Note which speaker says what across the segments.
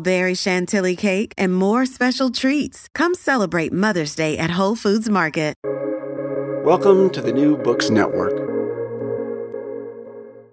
Speaker 1: berry chantilly cake, and more special treats. Come celebrate Mother's Day at Whole Foods Market.
Speaker 2: Welcome to the New Books Network.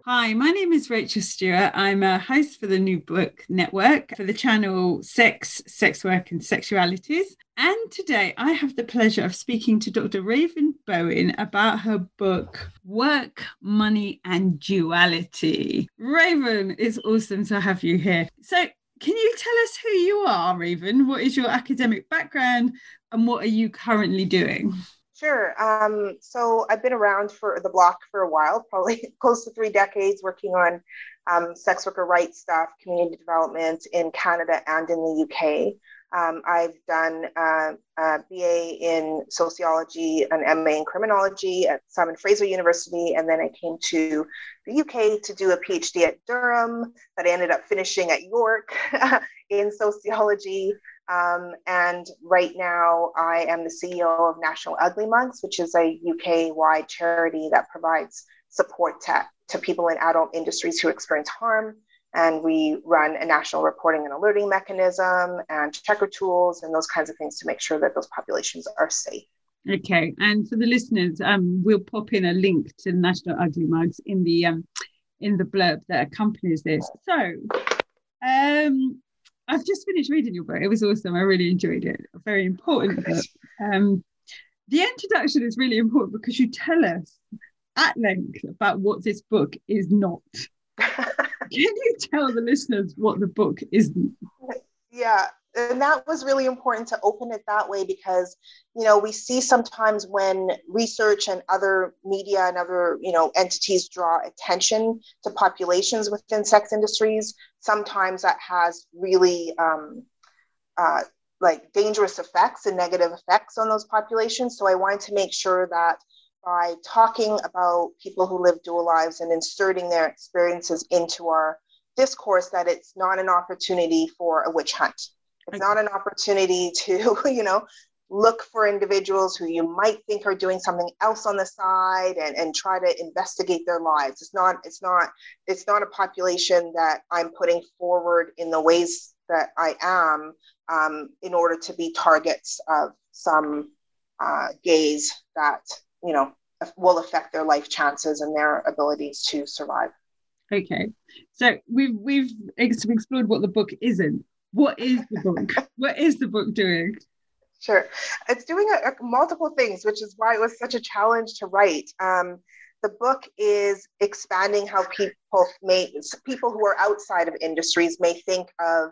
Speaker 3: Hi, my name is Rachel Stewart. I'm a host for the New Book Network for the channel Sex, Sex Work and Sexualities. And today I have the pleasure of speaking to Dr. Raven Bowen about her book, Work, Money and Duality. Raven, it's awesome to have you here. So, can you tell us who you are, Raven? What is your academic background and what are you currently doing?
Speaker 4: Sure. Um, so I've been around for the block for a while, probably close to three decades, working on um, sex worker rights stuff, community development in Canada and in the UK. Um, I've done uh, a BA in sociology, an MA in criminology at Simon Fraser University, and then I came to the UK to do a PhD at Durham that I ended up finishing at York in sociology. Um, and right now, I am the CEO of National Ugly Mugs, which is a UK wide charity that provides support to, to people in adult industries who experience harm and we run a national reporting and alerting mechanism and checker tools and those kinds of things to make sure that those populations are safe.
Speaker 3: Okay, and for the listeners, um, we'll pop in a link to National Ugly Mugs in the um, in the blurb that accompanies this. So, um, I've just finished reading your book. It was awesome. I really enjoyed it. A very important book. Um, the introduction is really important because you tell us at length about what this book is not. Can you tell the listeners what the book is?
Speaker 4: Yeah, and that was really important to open it that way because you know we see sometimes when research and other media and other you know entities draw attention to populations within sex industries sometimes that has really um, uh, like dangerous effects and negative effects on those populations so i wanted to make sure that by talking about people who live dual lives and inserting their experiences into our discourse that it's not an opportunity for a witch hunt. It's not an opportunity to, you know, look for individuals who you might think are doing something else on the side and, and try to investigate their lives. It's not, it's not, it's not a population that I'm putting forward in the ways that I am um, in order to be targets of some uh, gaze that you know will affect their life chances and their abilities to survive.
Speaker 3: Okay. So we've we've explored what the book isn't. What is the book? What is the book doing?
Speaker 4: Sure. It's doing a, a, multiple things which is why it was such a challenge to write. Um, the book is expanding how people may people who are outside of industries may think of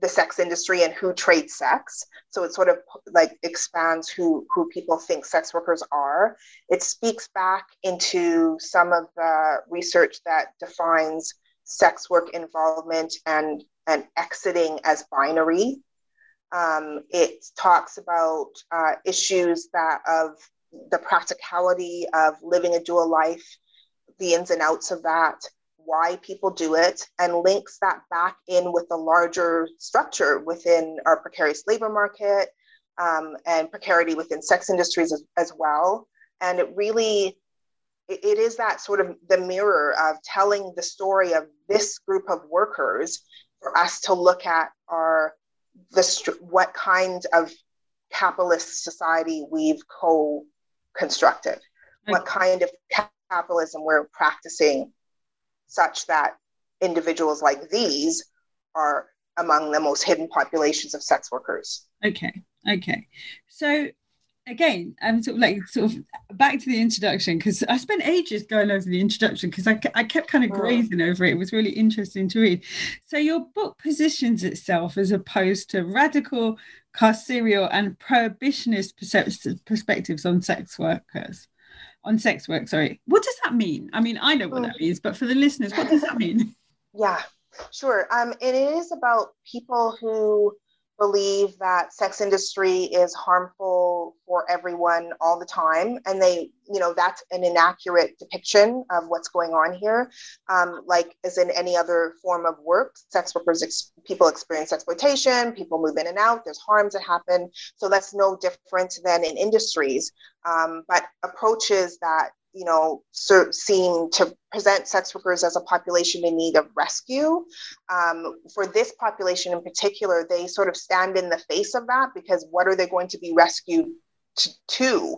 Speaker 4: the sex industry and who trades sex. So it sort of like expands who who people think sex workers are. It speaks back into some of the research that defines sex work involvement and and exiting as binary. Um, it talks about uh, issues that of the practicality of living a dual life, the ins and outs of that, why people do it and links that back in with the larger structure within our precarious labor market um, and precarity within sex industries as, as well. And it really, it, it is that sort of the mirror of telling the story of this group of workers for us to look at our the what kind of capitalist society we've co-constructed, okay. what kind of capitalism we're practicing such that individuals like these are among the most hidden populations of sex workers.
Speaker 3: Okay, okay. So again, I'm sort of like sort of back to the introduction because I spent ages going over the introduction because I, I kept kind of oh. grazing over it. It was really interesting to read. So your book positions itself as opposed to radical, carceral, and prohibitionist perspectives on sex workers. On sex work, sorry. What does that mean? I mean, I know what that means, but for the listeners, what does that mean?
Speaker 4: Yeah, sure. Um, it is about people who believe that sex industry is harmful for everyone all the time. And they you know that's an inaccurate depiction of what's going on here. Um, like as in any other form of work sex workers ex- people experience exploitation people move in and out there's harms that happen. So that's no different than in industries. Um, but approaches that you know, seem to present sex workers as a population in need of rescue. Um, for this population in particular, they sort of stand in the face of that because what are they going to be rescued to? to?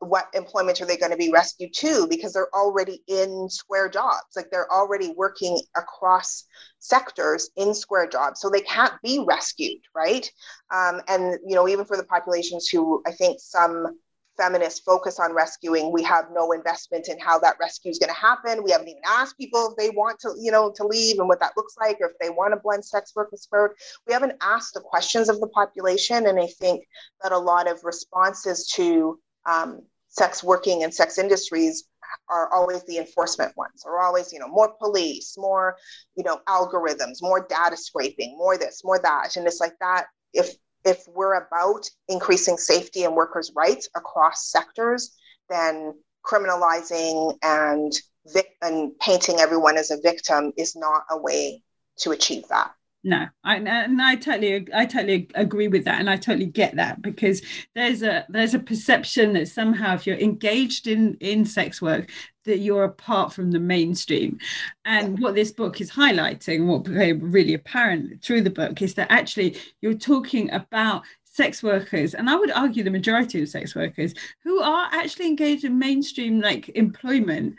Speaker 4: What employment are they going to be rescued to? Because they're already in square jobs, like they're already working across sectors in square jobs, so they can't be rescued, right? Um, and you know, even for the populations who I think some feminists focus on rescuing, we have no investment in how that rescue is going to happen. We haven't even asked people if they want to, you know, to leave and what that looks like, or if they want to blend sex work with sport. We haven't asked the questions of the population, and I think that a lot of responses to um, sex working and sex industries are always the enforcement ones or always you know more police more you know algorithms more data scraping more this more that and it's like that if if we're about increasing safety and workers' rights across sectors, then criminalizing and vic- and painting everyone as a victim is not a way to achieve that
Speaker 3: no I, and i totally i totally agree with that and i totally get that because there's a there's a perception that somehow if you're engaged in in sex work that you're apart from the mainstream. And what this book is highlighting what became really apparent through the book is that actually you're talking about sex workers and i would argue the majority of sex workers who are actually engaged in mainstream like employment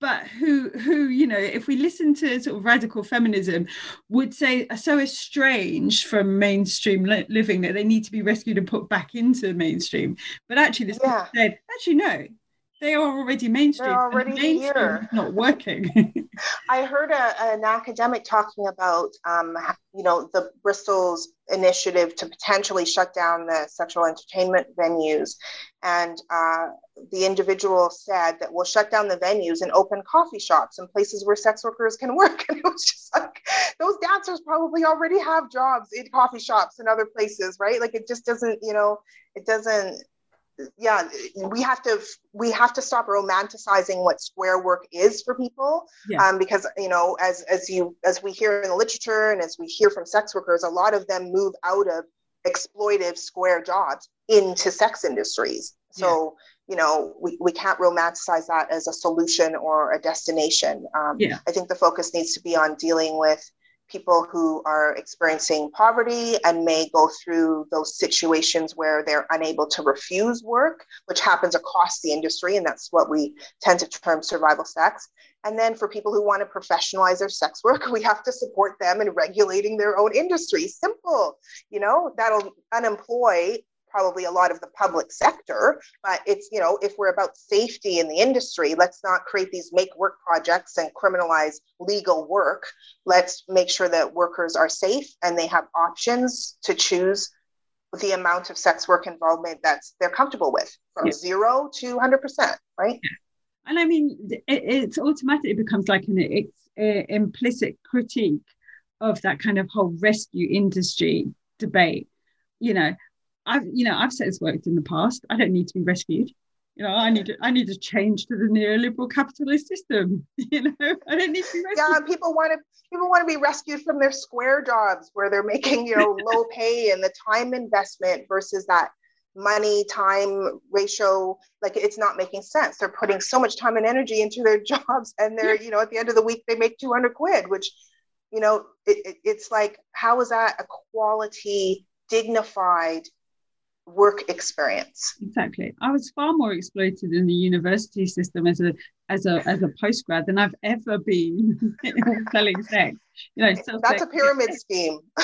Speaker 3: but who who you know if we listen to sort of radical feminism would say are so estranged from mainstream li- living that they need to be rescued and put back into the mainstream but actually this yeah. said actually no they are already mainstream.
Speaker 4: They're already mainstream here.
Speaker 3: Not working.
Speaker 4: I heard a, an academic talking about, um, you know, the Bristol's initiative to potentially shut down the sexual entertainment venues, and uh, the individual said that we'll shut down the venues and open coffee shops and places where sex workers can work. And it was just like those dancers probably already have jobs in coffee shops and other places, right? Like it just doesn't, you know, it doesn't yeah we have to we have to stop romanticizing what square work is for people yeah. um, because you know as as you as we hear in the literature and as we hear from sex workers a lot of them move out of exploitive square jobs into sex industries so yeah. you know we, we can't romanticize that as a solution or a destination um, yeah. i think the focus needs to be on dealing with people who are experiencing poverty and may go through those situations where they're unable to refuse work, which happens across the industry. And that's what we tend to term survival sex. And then for people who want to professionalize their sex work, we have to support them in regulating their own industry. Simple, you know, that'll unemploy probably a lot of the public sector but it's you know if we're about safety in the industry let's not create these make work projects and criminalize legal work let's make sure that workers are safe and they have options to choose the amount of sex work involvement that's they're comfortable with from yeah. zero to 100% right yeah.
Speaker 3: and i mean it, it's automatically becomes like an it's implicit critique of that kind of whole rescue industry debate you know I've, you know, I've sex worked in the past. I don't need to be rescued. You know, I need to, I need to change to the neoliberal capitalist system. You know, I don't need to be rescued.
Speaker 4: Yeah, people want to, people want to be rescued from their square jobs where they're making, you know, low pay and the time investment versus that money time ratio like it's not making sense they're putting so much time and energy into their jobs and they're you know at the end of the week they make 200 quid which you know it, it, it's like how is that a quality dignified work experience.
Speaker 3: Exactly. I was far more exploited in the university system as a as a as a postgrad than I've ever been selling sex. You know,
Speaker 4: that's a pyramid scheme.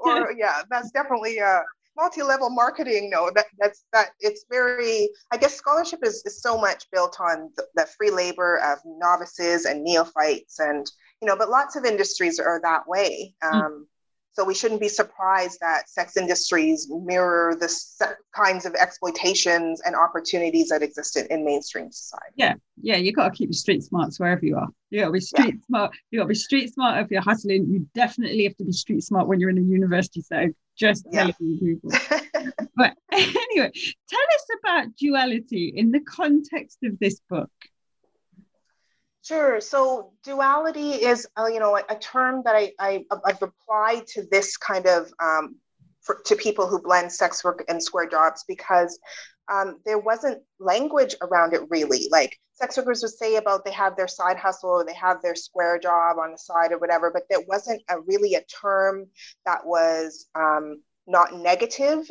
Speaker 4: or yeah, that's definitely a multi-level marketing no that that's that it's very i guess scholarship is, is so much built on the, the free labor of novices and neophytes and you know but lots of industries are that way um, mm. So we shouldn't be surprised that sex industries mirror the kinds of exploitations and opportunities that existed in mainstream society.
Speaker 3: Yeah, yeah, you got to keep your street smarts wherever you are. You got to be street yeah. smart. You got to be street smart if you're hustling. You definitely have to be street smart when you're in a university setting. Just telling yeah. people. but anyway, tell us about duality in the context of this book.
Speaker 4: Sure. So duality is, uh, you know, a, a term that I, I, have applied to this kind of um, for, to people who blend sex work and square jobs because um, there wasn't language around it really. Like sex workers would say about they have their side hustle or they have their square job on the side or whatever, but there wasn't a really a term that was um, not negative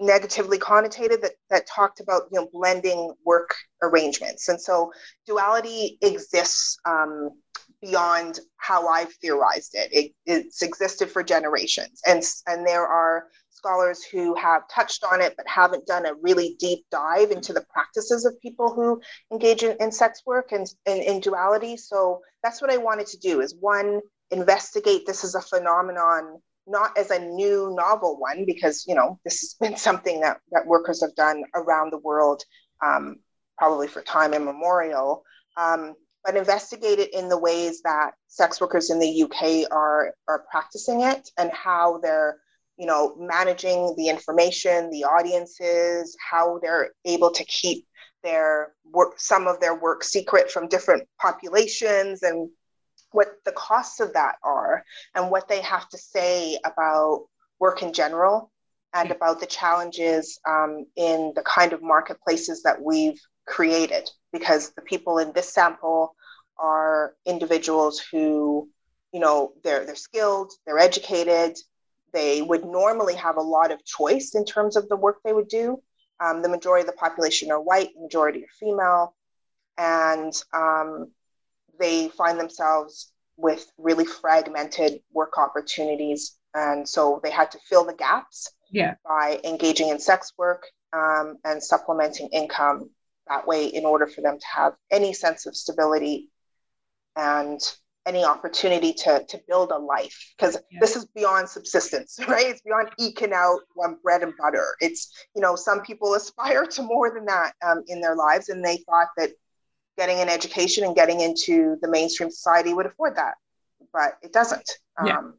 Speaker 4: negatively connotated that, that talked about you know blending work arrangements. And so duality exists um, beyond how i've theorized it. it it's existed for generations. And and there are scholars who have touched on it but haven't done a really deep dive into the practices of people who engage in, in sex work and in duality. So that's what i wanted to do is one investigate this as a phenomenon not as a new novel one, because you know this has been something that that workers have done around the world, um, probably for time immemorial. Um, but investigate it in the ways that sex workers in the UK are are practicing it and how they're you know managing the information, the audiences, how they're able to keep their work some of their work secret from different populations and what the costs of that are and what they have to say about work in general and about the challenges um, in the kind of marketplaces that we've created. Because the people in this sample are individuals who you know they're they're skilled they're educated. They would normally have a lot of choice in terms of the work they would do. Um, the majority of the population are white the majority are female. And um, they find themselves with really fragmented work opportunities. And so they had to fill the gaps
Speaker 3: yeah.
Speaker 4: by engaging in sex work um, and supplementing income that way in order for them to have any sense of stability and any opportunity to, to build a life because yeah. this is beyond subsistence right it's beyond eking out one bread and butter it's you know some people aspire to more than that um, in their lives and they thought that getting an education and getting into the mainstream society would afford that, but it doesn't. Yeah. Um,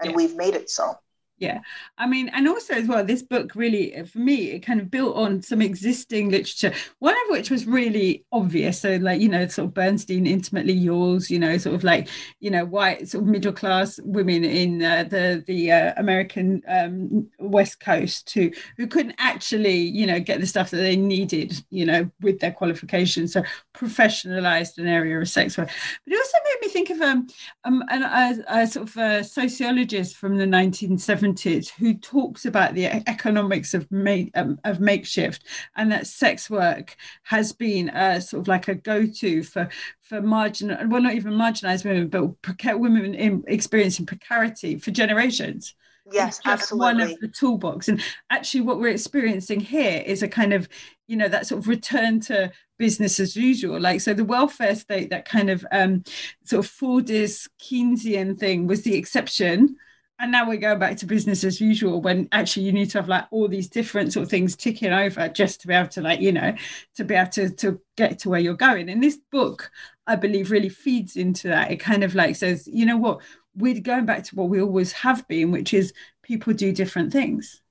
Speaker 4: and yeah. we've made it so
Speaker 3: yeah. I mean and also as well this book really for me it kind of built on some existing literature one of which was really obvious. So like you know sort of bernstein intimately yours you know sort of like you know white sort of middle class women in uh, the the uh, american um, west coast who who couldn't actually you know get the stuff that they needed you know with their qualifications. So professionalized an area of sex work. But it also made me think of um, um an, a, a sort of a sociologist from the 1970s 70s who talks about the economics of make, um, of makeshift and that sex work has been a, sort of like a go-to for for marginal well not even marginalized women but preca- women in experiencing precarity for generations.
Speaker 4: Yes absolutely
Speaker 3: one of the toolbox. And actually what we're experiencing here is a kind of you know that sort of return to business as usual. Like so the welfare state that kind of um sort of fordist keynesian thing was the exception and now we're going back to business as usual when actually you need to have like all these different sort of things ticking over just to be able to like you know to be able to to get to where you're going. And this book i believe really feeds into that. It kind of like says you know what? We're going back to what we always have been which is people do different things.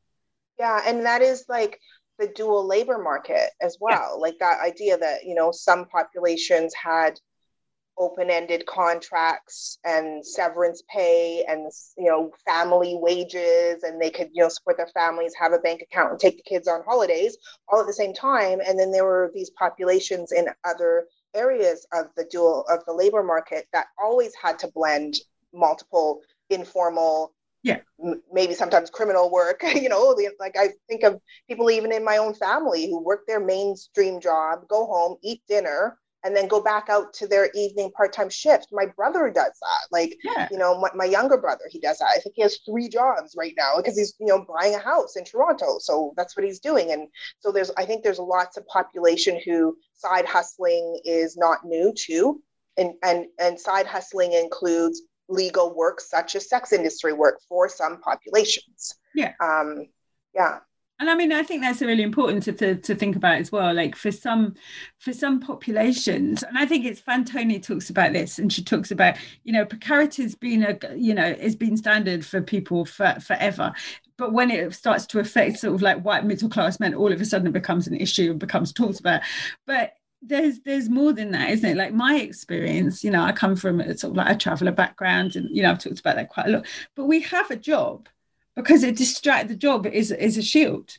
Speaker 4: Yeah and that is like the dual labor market as well. Yeah. like that idea that you know some populations had open-ended contracts and severance pay and you know family wages and they could you know support their families have a bank account and take the kids on holidays all at the same time. And then there were these populations in other areas of the dual of the labor market that always had to blend multiple informal
Speaker 3: yeah.
Speaker 4: m- maybe sometimes criminal work you know like i think of people even in my own family who work their mainstream job go home eat dinner and then go back out to their evening part-time shift. My brother does that. Like yeah. you know my, my, younger brother he does that. I think he has three jobs right now because he's you know buying a house in toronto. So that's what he's doing. And so there's i think there's lots of population who side hustling is not new to. And and and side hustling includes legal work such as sex industry work for some populations.
Speaker 3: Yeah.
Speaker 4: Um yeah
Speaker 3: and i mean i think that's really important to, to, to, think about as well like for some for some populations. And i think it's fantone talks about this and she talks about you know precarity has been a you know has been standard for people for forever. But when it starts to affect sort of like white middle class men all of a sudden it becomes an issue and becomes talked about. But there's there's more than that isn't it? Like my experience you know i come from a sort of like a traveler background and you know i've talked about that quite a lot. But we have a job because it distract the job is is a shield.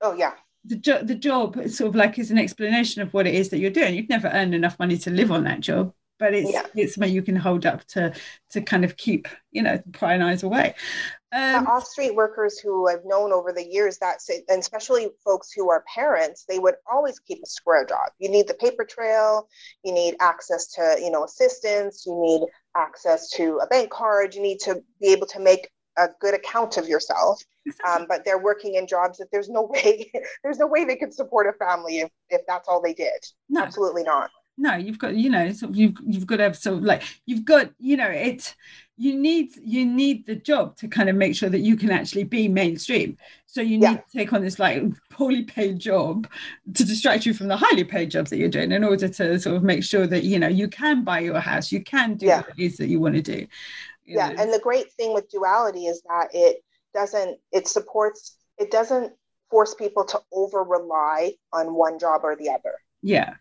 Speaker 4: Oh yeah.
Speaker 3: The, jo- the job sort of like is an explanation of what it is that you're doing. You'd never earn enough money to live on that job, but it's yeah. it's something you can hold up to to kind of keep you know prying eyes away.
Speaker 4: Um, off street workers who I've known over the years that say, and especially folks who are parents, they would always keep a square job. You need the paper trail, you need access to you know assistance, you need access to a bank card, you need to be able to make a good account of yourself um, but they're working in jobs that there's no way there's no way they could support a family if, if that's all they did. No. Absolutely not.
Speaker 3: No you've got you know you've you've got to have so like you've got you know it you need you need the job to kind of make sure that you can actually be mainstream. So you need yeah. to take on this like poorly paid job to distract you from the highly paid jobs that you're doing in order to sort of make sure that you know you can buy your house you can do yeah. what it is that you want to do
Speaker 4: yeah and the great thing with duality is that it doesn't it supports it doesn't force people to over rely on one job or the other.
Speaker 3: Yeah.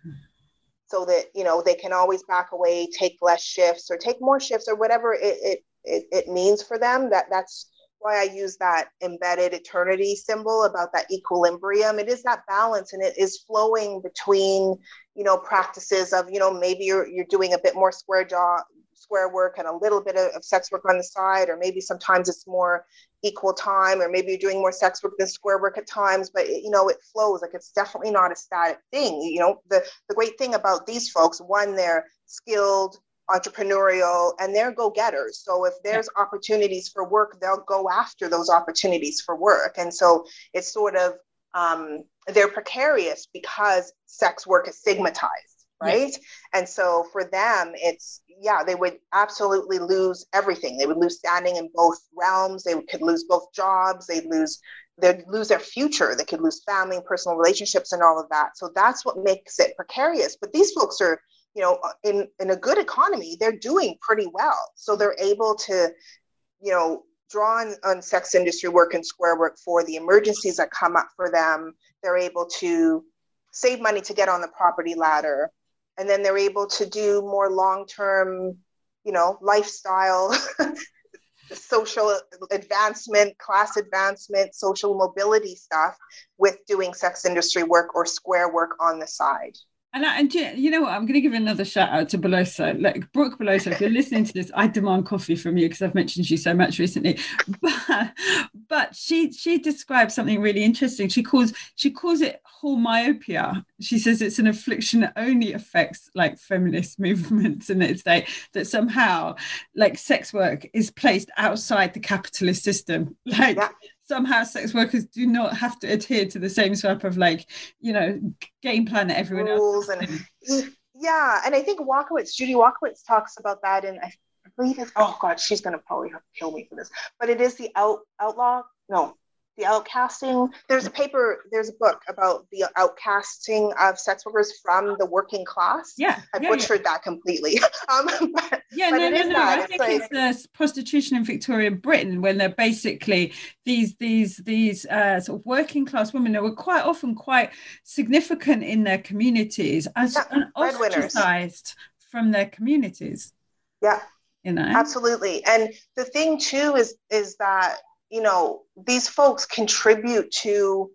Speaker 4: So that you know they can always back away take less shifts or take more shifts or whatever it it, it, it means for them. That that's why I use that embedded eternity symbol about that equilibrium. It is that balance and it is flowing between, you know, practices of, you know, maybe you're you're doing a bit more square job square work and a little bit of, of, sex work on the side, or maybe sometimes it's more equal time, or maybe you're doing more sex work than square work at times, but it, you know, it flows. Like it's definitely not a static thing. You know, the, the great thing about these folks, one, they're skilled, entrepreneurial, and they're go-getters. So if there's yeah. opportunities for work, they'll go after those opportunities for work. And so it's sort of um, they're precarious because sex work is stigmatized right? And so for them, it's yeah, they would absolutely lose everything. They would lose standing in both realms. They could lose both jobs. They'd lose they'd lose their future. They could lose family personal relationships and all of that. So that's what makes it precarious. But these folks are, you know, in in a good economy, they're doing pretty well. So they're able to, you know, draw on, on sex industry work and square work for the emergencies that come up for them. They're able to save money to get on the property ladder and then they're able to do more long-term you know lifestyle social advancement class advancement social mobility stuff with doing sex industry work or square work on the side
Speaker 3: and, I, and you know what? I'm going to give another shout out to Beloso. Like Brooke Beloso, if you're listening to this, I demand coffee from you because I've mentioned you so much recently. But, but she she describes something really interesting. She calls she calls it whole myopia. She says it's an affliction that only affects like feminist movements, and it's like that somehow like sex work is placed outside the capitalist system. Like yeah somehow sex workers do not have to adhere to the same sort of like you know game plan that everyone Rules else
Speaker 4: and mm, yeah and i think walkowitz judy walkowitz talks about that and i believe it's oh god she's going to probably kill me for this but it is the out outlaw no the outcasting. There's a paper there's a book about the outcasting of sex workers from the working class.
Speaker 3: Yeah
Speaker 4: i
Speaker 3: yeah,
Speaker 4: butchered
Speaker 3: yeah.
Speaker 4: that completely. Um,
Speaker 3: but, yeah but no no no i think like, it's the prostitution in victorian britain when they're basically these these these uh, sort of working class women that were quite often quite significant in their communities as yeah, ostracized from their communities.
Speaker 4: Yeah
Speaker 3: you know?
Speaker 4: absolutely. And the thing too is is that you know, these folks contribute to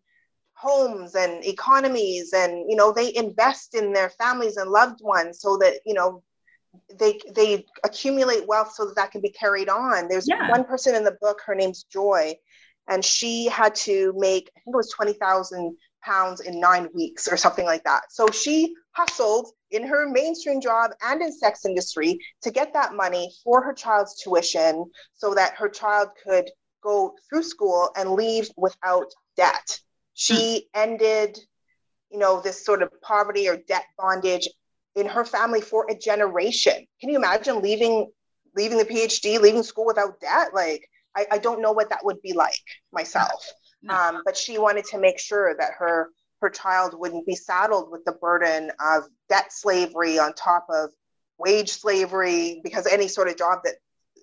Speaker 4: homes and economies and you know they invest in their families and loved ones so that you know they they accumulate wealth so that that can be carried on there's yeah. one person in the book her name's joy and she had to make i think it was 20000 pounds in nine weeks or something like that so she hustled in her mainstream job and in sex industry to get that money for her child's tuition so that her child could go through school and leave without debt. She mm. ended, you know, this sort of poverty or debt bondage in her family for a generation. Can you imagine leaving leaving the PhD, leaving school without debt? Like I, I don't know what that would be like myself. Um, but she wanted to make sure that her her child wouldn't be saddled with the burden of debt slavery on top of wage slavery because any sort of job that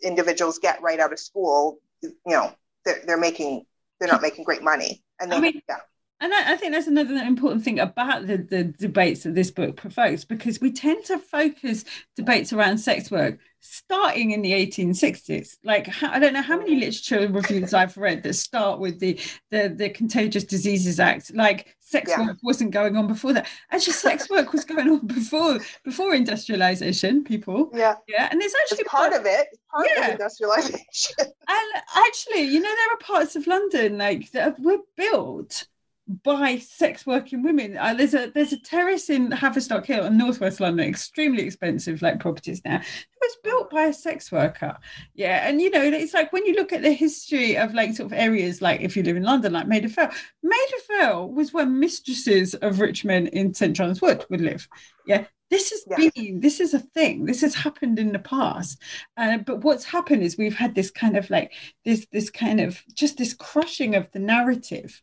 Speaker 4: individuals get right out of school you know they're, they're making they're not making great money. And they, I mean, yeah
Speaker 3: and I, I, think that's another important thing about the, the debates that this book provokes because we tend to focus debates around sex work starting in the 1860s. Like I don't know how many literature reviews I've read that start with the the, the Contagious Diseases Act. Like sex yeah. work wasn't going on before that. Actually, sex work was going on before before industrialization. People,
Speaker 4: yeah,
Speaker 3: yeah, and there's actually
Speaker 4: it's part, part of it. Part yeah. of industrialization.
Speaker 3: and actually, you know, there are parts of London like that were built by sex working women. Uh, there's a there's a terrace in Haverstock Hill in Northwest London, extremely expensive like properties now. It was built by a sex worker. Yeah, and you know it's like when you look at the history of like sort of areas like if you live in London, like Maida Vale, Maida Vale was where mistresses of rich men in St John's Wood would live. Yeah, this has yeah. been this is a thing this has happened in the past uh, but what's happened is we've had this kind of like this this kind of just this crushing of the narrative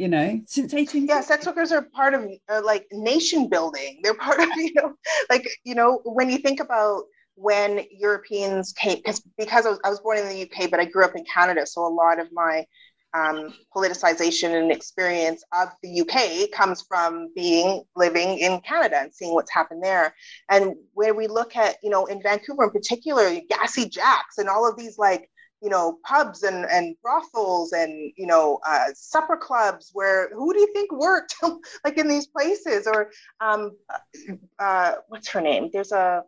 Speaker 3: you know, since 18.
Speaker 4: Yeah, sex workers are part of uh, like nation building. They're part of, you know, like, you know, when you think about when Europeans came, because because I was, I was born in the UK, but I grew up in Canada. So a lot of my um, politicization and experience of the UK comes from being living in Canada and seeing what's happened there. And when we look at, you know, in Vancouver in particular, Gassy Jacks and all of these like you know pubs and and brothels and you know uh, supper clubs where who do you think worked like in these places? Or um uh what's her name? There's a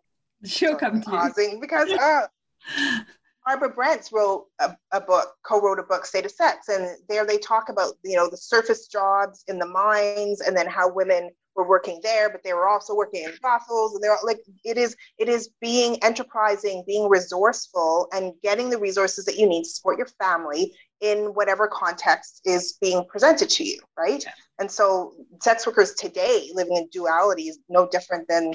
Speaker 3: she'll come to pausing
Speaker 4: because uh Barbara Brents wrote a, a, book, co-wrote a book, State of Sex, and there they talk about you know the surface jobs in the mines, and then how women were working there, but they were also working in brothels, and they're like it is it is being enterprising, being resourceful, and getting the resources that you need to support your family in whatever context is being presented to you, right? And so, sex workers today living in duality is no different than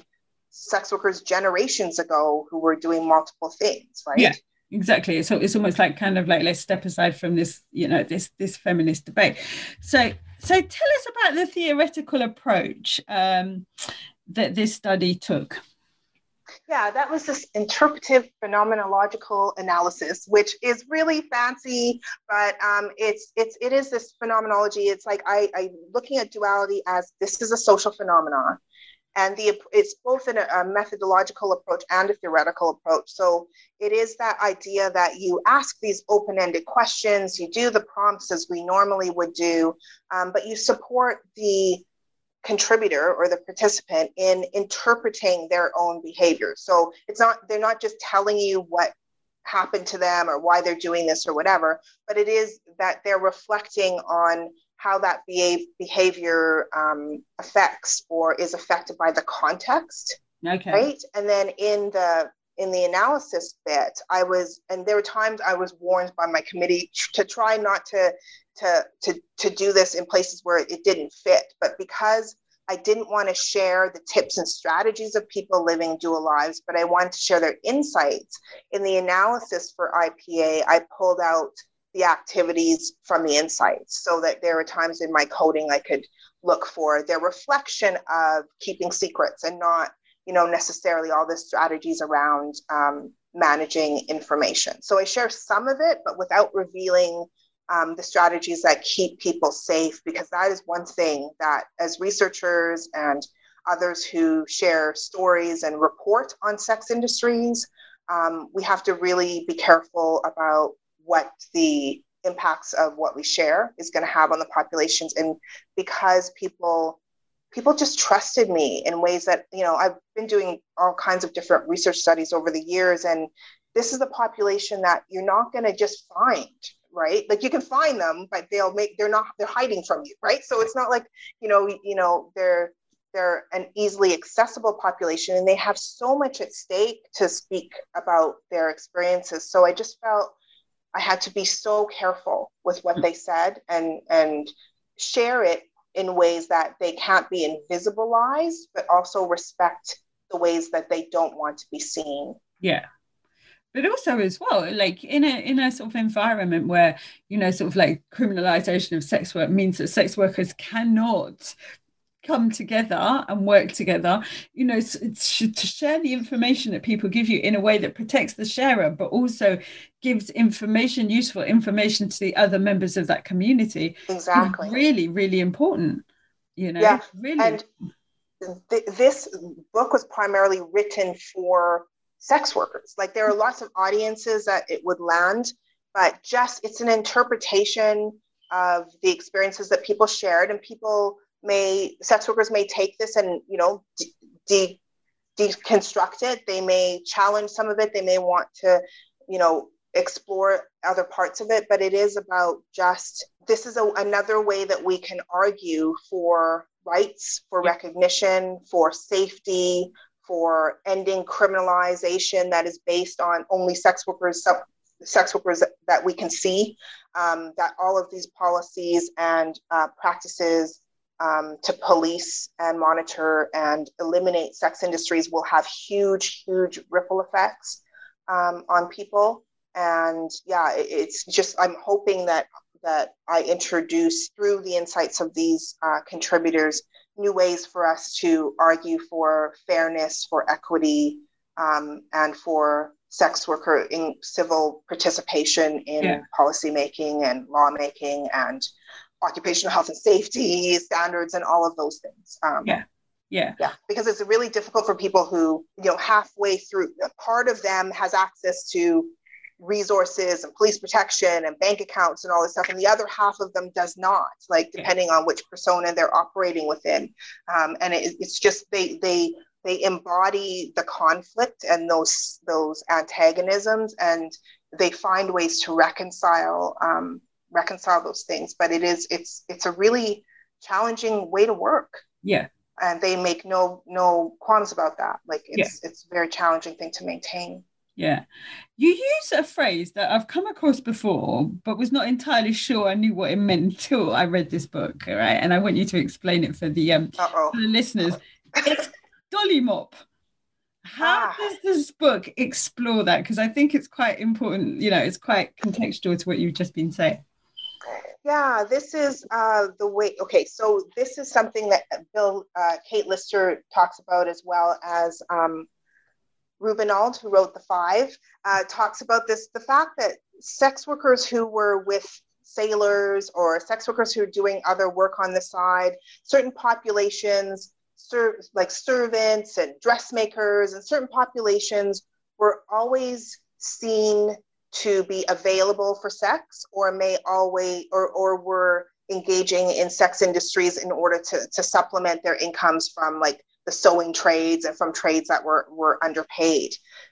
Speaker 4: sex workers generations ago who were doing multiple things, right?
Speaker 3: Yeah exactly so it's almost like kind of like let's step aside from this you know this this feminist debate so so tell us about the theoretical approach um, that this study took
Speaker 4: yeah, that was this interpretive phenomenological analysis, which is really fancy, but um, it's it's it is this phenomenology. It's like I, I looking at duality as this is a social phenomenon, and the it's both in a, a, methodological approach and a theoretical approach. So it is that idea that you ask these open-ended questions you do the prompts as we normally would do um, but you support the contributor or the participant in interpreting their own behavior. So it's not they're not just telling you what happened to them or why they're doing this or whatever but it is that they're reflecting on how that behavior um, affects or is affected by the context.
Speaker 3: Okay.
Speaker 4: Right. And then in the in the analysis bit, I was, and there were times I was warned by my committee to try not to to to to do this in places where it didn't fit. But because I didn't want to share the tips and strategies of people living dual lives, but I wanted to share their insights. In the analysis for IPA, I pulled out the activities from the insights so that there are times in my coding I could look for their reflection of keeping secrets and not, you know, necessarily all the strategies around um, managing information. So I share some of it, but without revealing um, the strategies that keep people safe, because that is one thing that as researchers and others who share stories and report on sex industries, um, we have to really be careful about what the impacts of what we share is going to have on the populations. And because people people just trusted me in ways that you know i've been doing all kinds of different research studies over the years and this is the population that you're not going to just find right? Like you can find them but they'll make they're not they're hiding from you right? So it's not like you know you know they're they're an easily accessible population and they have so much at stake to speak about their experiences. So I just felt I had to be so careful with what hmm. they said and and share it in ways that they can't be invisibilized, but also respect the ways that they don't want to be seen.
Speaker 3: Yeah but also as well like in a in a sort of environment where you know sort of like criminalization of sex work means that sex workers cannot come together and work together you know to share the information that people give you in a way that protects the sharer but also gives information useful information to the other members of that community.
Speaker 4: Exactly.
Speaker 3: Really really important you know?
Speaker 4: Yeah
Speaker 3: really
Speaker 4: and th- this book was primarily written for sex workers. Like there are lots of audiences that it would land, but just it's an interpretation of the experiences that people shared, and people may sex workers may take this and you know de- de- deconstruct it. They may challenge some of it. They may want to you know explore other parts of it, but it is about just this is a, another way that we can argue for rights, for recognition, for safety, for ending criminalization that is based on only sex workers, sex workers that we can see, um, that all of these policies and uh, practices um, to police and monitor and eliminate sex industries will have huge, huge ripple effects um, on people. And yeah, it's just, I'm hoping that that I introduce through the insights of these uh, contributors new ways for us to argue for fairness, for equity, um, and for sex worker in civil participation in yeah. policymaking and lawmaking and occupational health and safety standards and all of those things.
Speaker 3: Um, yeah. Yeah.
Speaker 4: Yeah. Because it's really difficult for people who, you know, halfway through, part of them has access to resources and police protection and bank accounts and all this stuff and the other half of them does not like depending on which persona they're operating within um, and it, it's just they they they embody the conflict and those those antagonisms and they find ways to reconcile um, reconcile those things but it is it's it's a really challenging way to work
Speaker 3: yeah
Speaker 4: and they make no no qualms about that like it's yeah. it's a very challenging thing to maintain
Speaker 3: yeah. You use a phrase that I've come across before, but was not entirely sure I knew what it meant until I read this book. All right. And I want you to explain it for the um for the listeners. It's dolly mop. How ah. does this book explore that? Because I think it's quite important, you know, it's quite contextual to what you've just been saying.
Speaker 4: Yeah, this is uh, the way. Okay, so this is something that Bill, uh, Kate Lister talks about as well as um, Rubenhold, who wrote The Five, uh, talks about this the fact that sex workers who were with sailors or sex workers who are doing other work on the side, certain populations, ser- like servants and dressmakers, and certain populations were always seen to be available for sex or may always or, or were engaging in sex industries in order to, to supplement their incomes from like the sewing trades and from trades that were, were underpaid.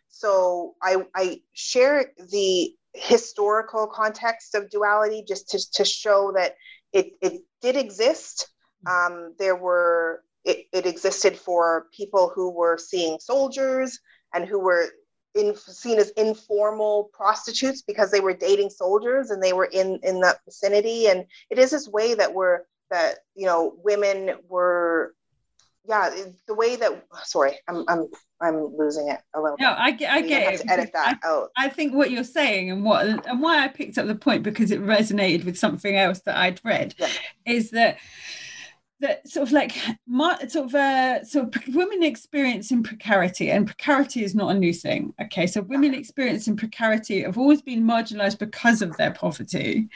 Speaker 4: So I, I share the historical context of duality just to, to show that it, it did exist. Um, there were, it, it existed for people who were seeing soldiers and who were in, seen as informal prostitutes because they were dating soldiers and they were in in that vicinity and it is this way that we're that you know women were yeah, the way that sorry, I'm I'm I'm losing it a little.
Speaker 3: No, I get I get it.
Speaker 4: edit that
Speaker 3: I,
Speaker 4: out.
Speaker 3: I think what you're saying and what and why I picked up the point because it resonated with something else that I'd read, yeah. is that that sort of like my sort of uh so women experiencing precarity and precarity is not a new thing okay? So women experiencing precarity have always been marginalized because of their poverty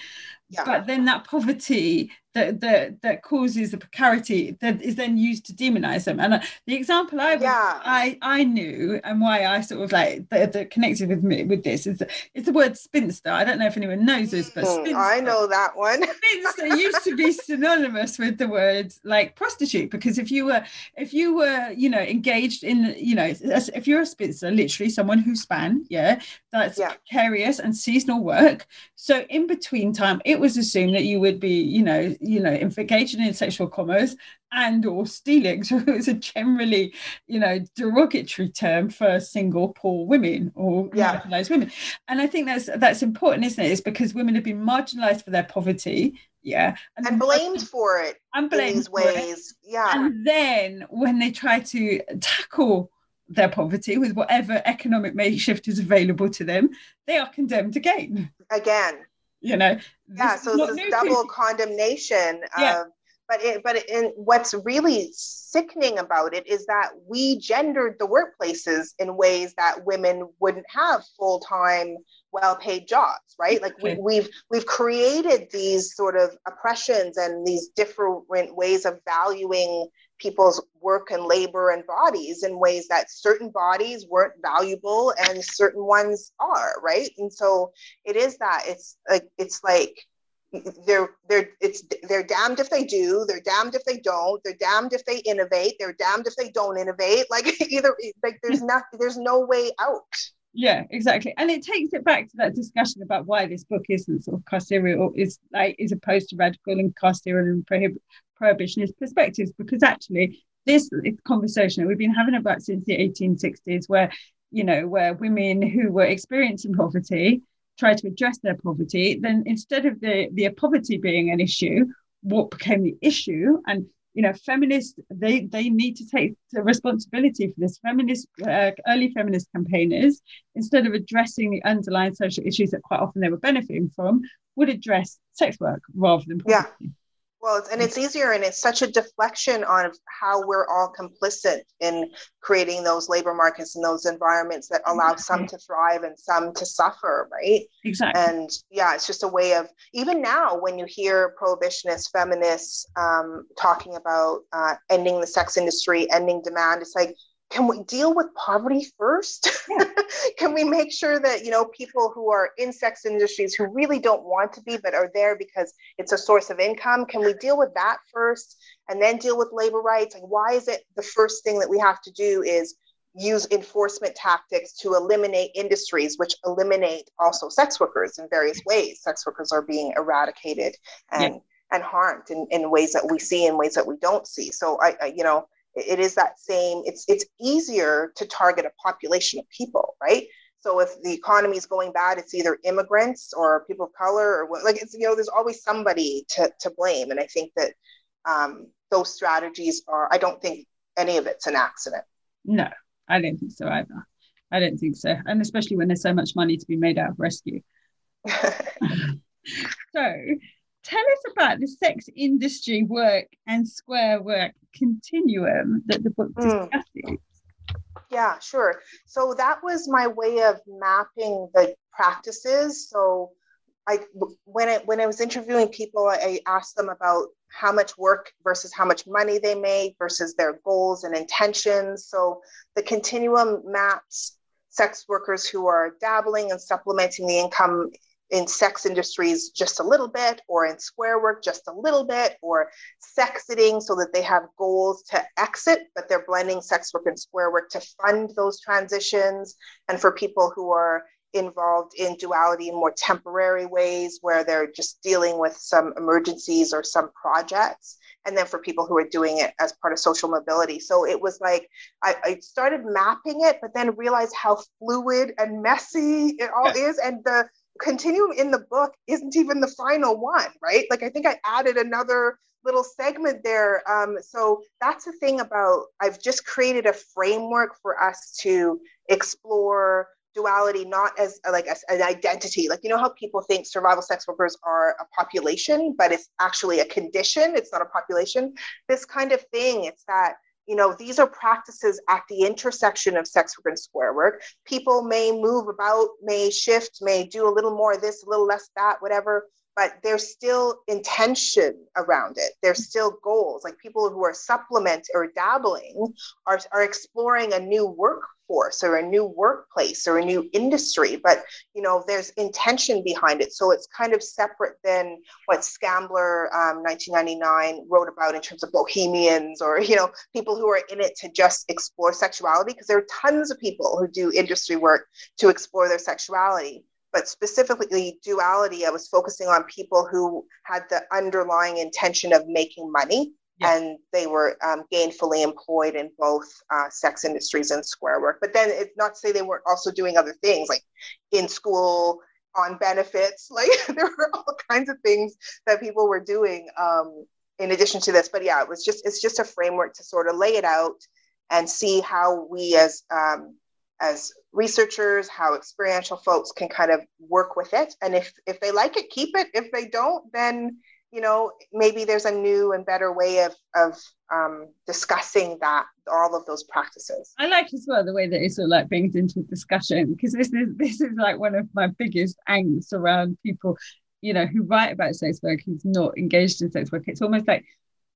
Speaker 3: yeah. but then that poverty that that that causes the precarity that is then used to demonize them and uh, the example i was, yeah. i i knew and why i sort of like that, that connected with me with this is the, it's the word spinster i don't know if anyone knows this but
Speaker 4: spinster, i know that one
Speaker 3: spinster used to be synonymous with the word like prostitute because if you were if you were you know engaged in you know if you're a spinster literally someone who span yeah that's yeah. precarious and seasonal work so in between time it it was assumed that you would be, you know, you know, engaging in sexual commerce and or stealing. So it was a generally, you know, derogatory term for single poor women or yeah. marginalized women. And I think that's that's important, isn't it? It's because women have been marginalized for their poverty. Yeah.
Speaker 4: And, and blamed for it and blamed these ways. It. Yeah.
Speaker 3: And then when they try to tackle their poverty with whatever economic makeshift is available to them, they are condemned again.
Speaker 4: Again.
Speaker 3: You know.
Speaker 4: Yeah, so it's this double condemnation yeah. of but it, but in what's really sickening about it is that we gendered the workplaces in ways that women wouldn't have full-time well-paid jobs right like we, we've we've created these sort of oppressions and these different ways of valuing people's work and labor and bodies in ways that certain bodies weren't valuable and certain ones are right? And so it is that it's like it's like they're they're it's they're damned if they do they're damned if they don't they're damned if they innovate they're damned if they don't innovate. Like either like there's not there's no way out.
Speaker 3: Yeah exactly. And it takes it back to that discussion about why this book isn't sort of carceral or is like is opposed to radical and carceral and prohib- prohibitionist perspectives because actually this conversation we've been having about since the 1860s where you know where women who were experiencing poverty try to address their poverty, then instead of the, the poverty being an issue, what became the issue? And you know feminists they they need to take the responsibility for this. Feminist uh, early feminist campaigners instead of addressing the underlying social issues that quite often they were benefiting from would address sex work rather than poverty.
Speaker 4: yeah well, and it's easier, and it's such a deflection on how we're all complicit in creating those labor markets and those environments that allow some to thrive and some to suffer, right?
Speaker 3: Exactly.
Speaker 4: And yeah, it's just a way of even now when you hear prohibitionists, feminists um, talking about uh, ending the sex industry, ending demand, it's like can we deal with poverty first? Yeah. can we make sure that you know people who are in sex industries who really don't want to be but are there because it's a source of income? Can we deal with that first and then deal with labor rights? Like, why is it the first thing that we have to do is use enforcement tactics to eliminate industries which eliminate also sex workers in various ways? Sex workers are being eradicated and yeah. and harmed in, in ways that we see in ways that we don't see. So I, I you know it is that same it's it's easier to target a population of people right? So if the economy is going bad it's either immigrants or people of color or like it's you know there's always somebody to, to blame. And i think that um, those strategies are i don't think any of it's an accident.
Speaker 3: No i don't think so either. I don't think so. And especially when there's so much money to be made out of rescue. So tell us about the sex industry work and square work continuum that the book hmm. discusses. Mm.
Speaker 4: Yeah, sure. So that was my way of mapping the practices. So I when I when I was interviewing people, I asked them about how much work versus how much money they make versus their goals and intentions. So the continuum maps sex workers who are dabbling and supplementing the income in sex industries just a little bit, or in square work just a little bit, or sexiting so that they have goals to exit, but they're blending sex work and square work to fund those transitions. And for people who are involved in duality in more temporary ways where they're just dealing with some emergencies or some projects and then for people who are doing it as part of social mobility so it was like I, I, started mapping it but then realized how fluid and messy it all is and the continuum in the book isn't even the final one, right? Like I think I added another little segment there. Um, so that's the thing about I've just created a framework for us to explore duality not as like an identity like you know how people think survival sex workers are a population but it's actually a condition it's not a population this kind of thing it's that you know, these are practices at the intersection of sex work and square work. People may move about, may shift, may do a little more of this, a little less that, whatever, but there's still intention around it. There's still goals. Like people who are supplement or dabbling are, are exploring a new work workforce or a new workplace or a new industry but you know there's intention behind it. So it's kind of separate than what scambler um, 1999 wrote about in terms of bohemians or you know people who are in it to just explore sexuality because there are tons of people who do industry work to explore their sexuality. But specifically duality, I was focusing on people who had the underlying intention of making money and they were um, gainfully employed in both uh, sex industries and square work. But then it's not to say they weren't also doing other things like in school on benefits. Like there were all kinds of things that people were doing um, in addition to this. But yeah, it was just it's just a framework to sort of lay it out and see how we as um, as researchers, how experiential folks can kind of work with it. And if if they like it, keep it. If they don't, then you know maybe there's a new and better way of of um, discussing that all of those practices.
Speaker 3: I like as well the way that it sort of like brings into discussion because this is this is like one of my biggest angst around people, you know, who write about sex work who's not engaged in sex work. It's almost like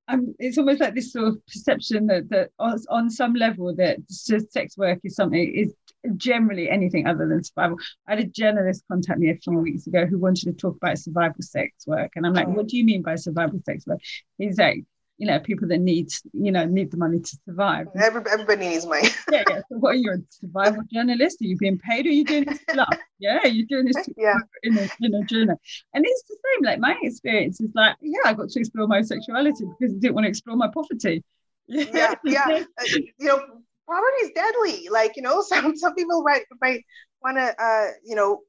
Speaker 3: um, it's almost like this sort of perception that that on, on some level that sex work is something is generally anything other than survival. I had a journalist contact me a few weeks ago who wanted to talk about survival sex work, and I'm like, what do you mean by survival sex work? He's like, you know, people that need, you know, need the money to survive.
Speaker 4: Every, everybody needs money.
Speaker 3: yeah, yeah. So what are you, a survival journalist? Are you being paid or are you doing this for love? Yeah, you're doing this
Speaker 4: yeah.
Speaker 3: in, a, in a journal. And it's the same, like my experience is like, yeah, I got to explore my sexuality because I didn't want to explore my poverty.
Speaker 4: Yeah, yeah. Uh, you know, poverty is deadly. Like, you know, some, some people might, might want to, uh, you know,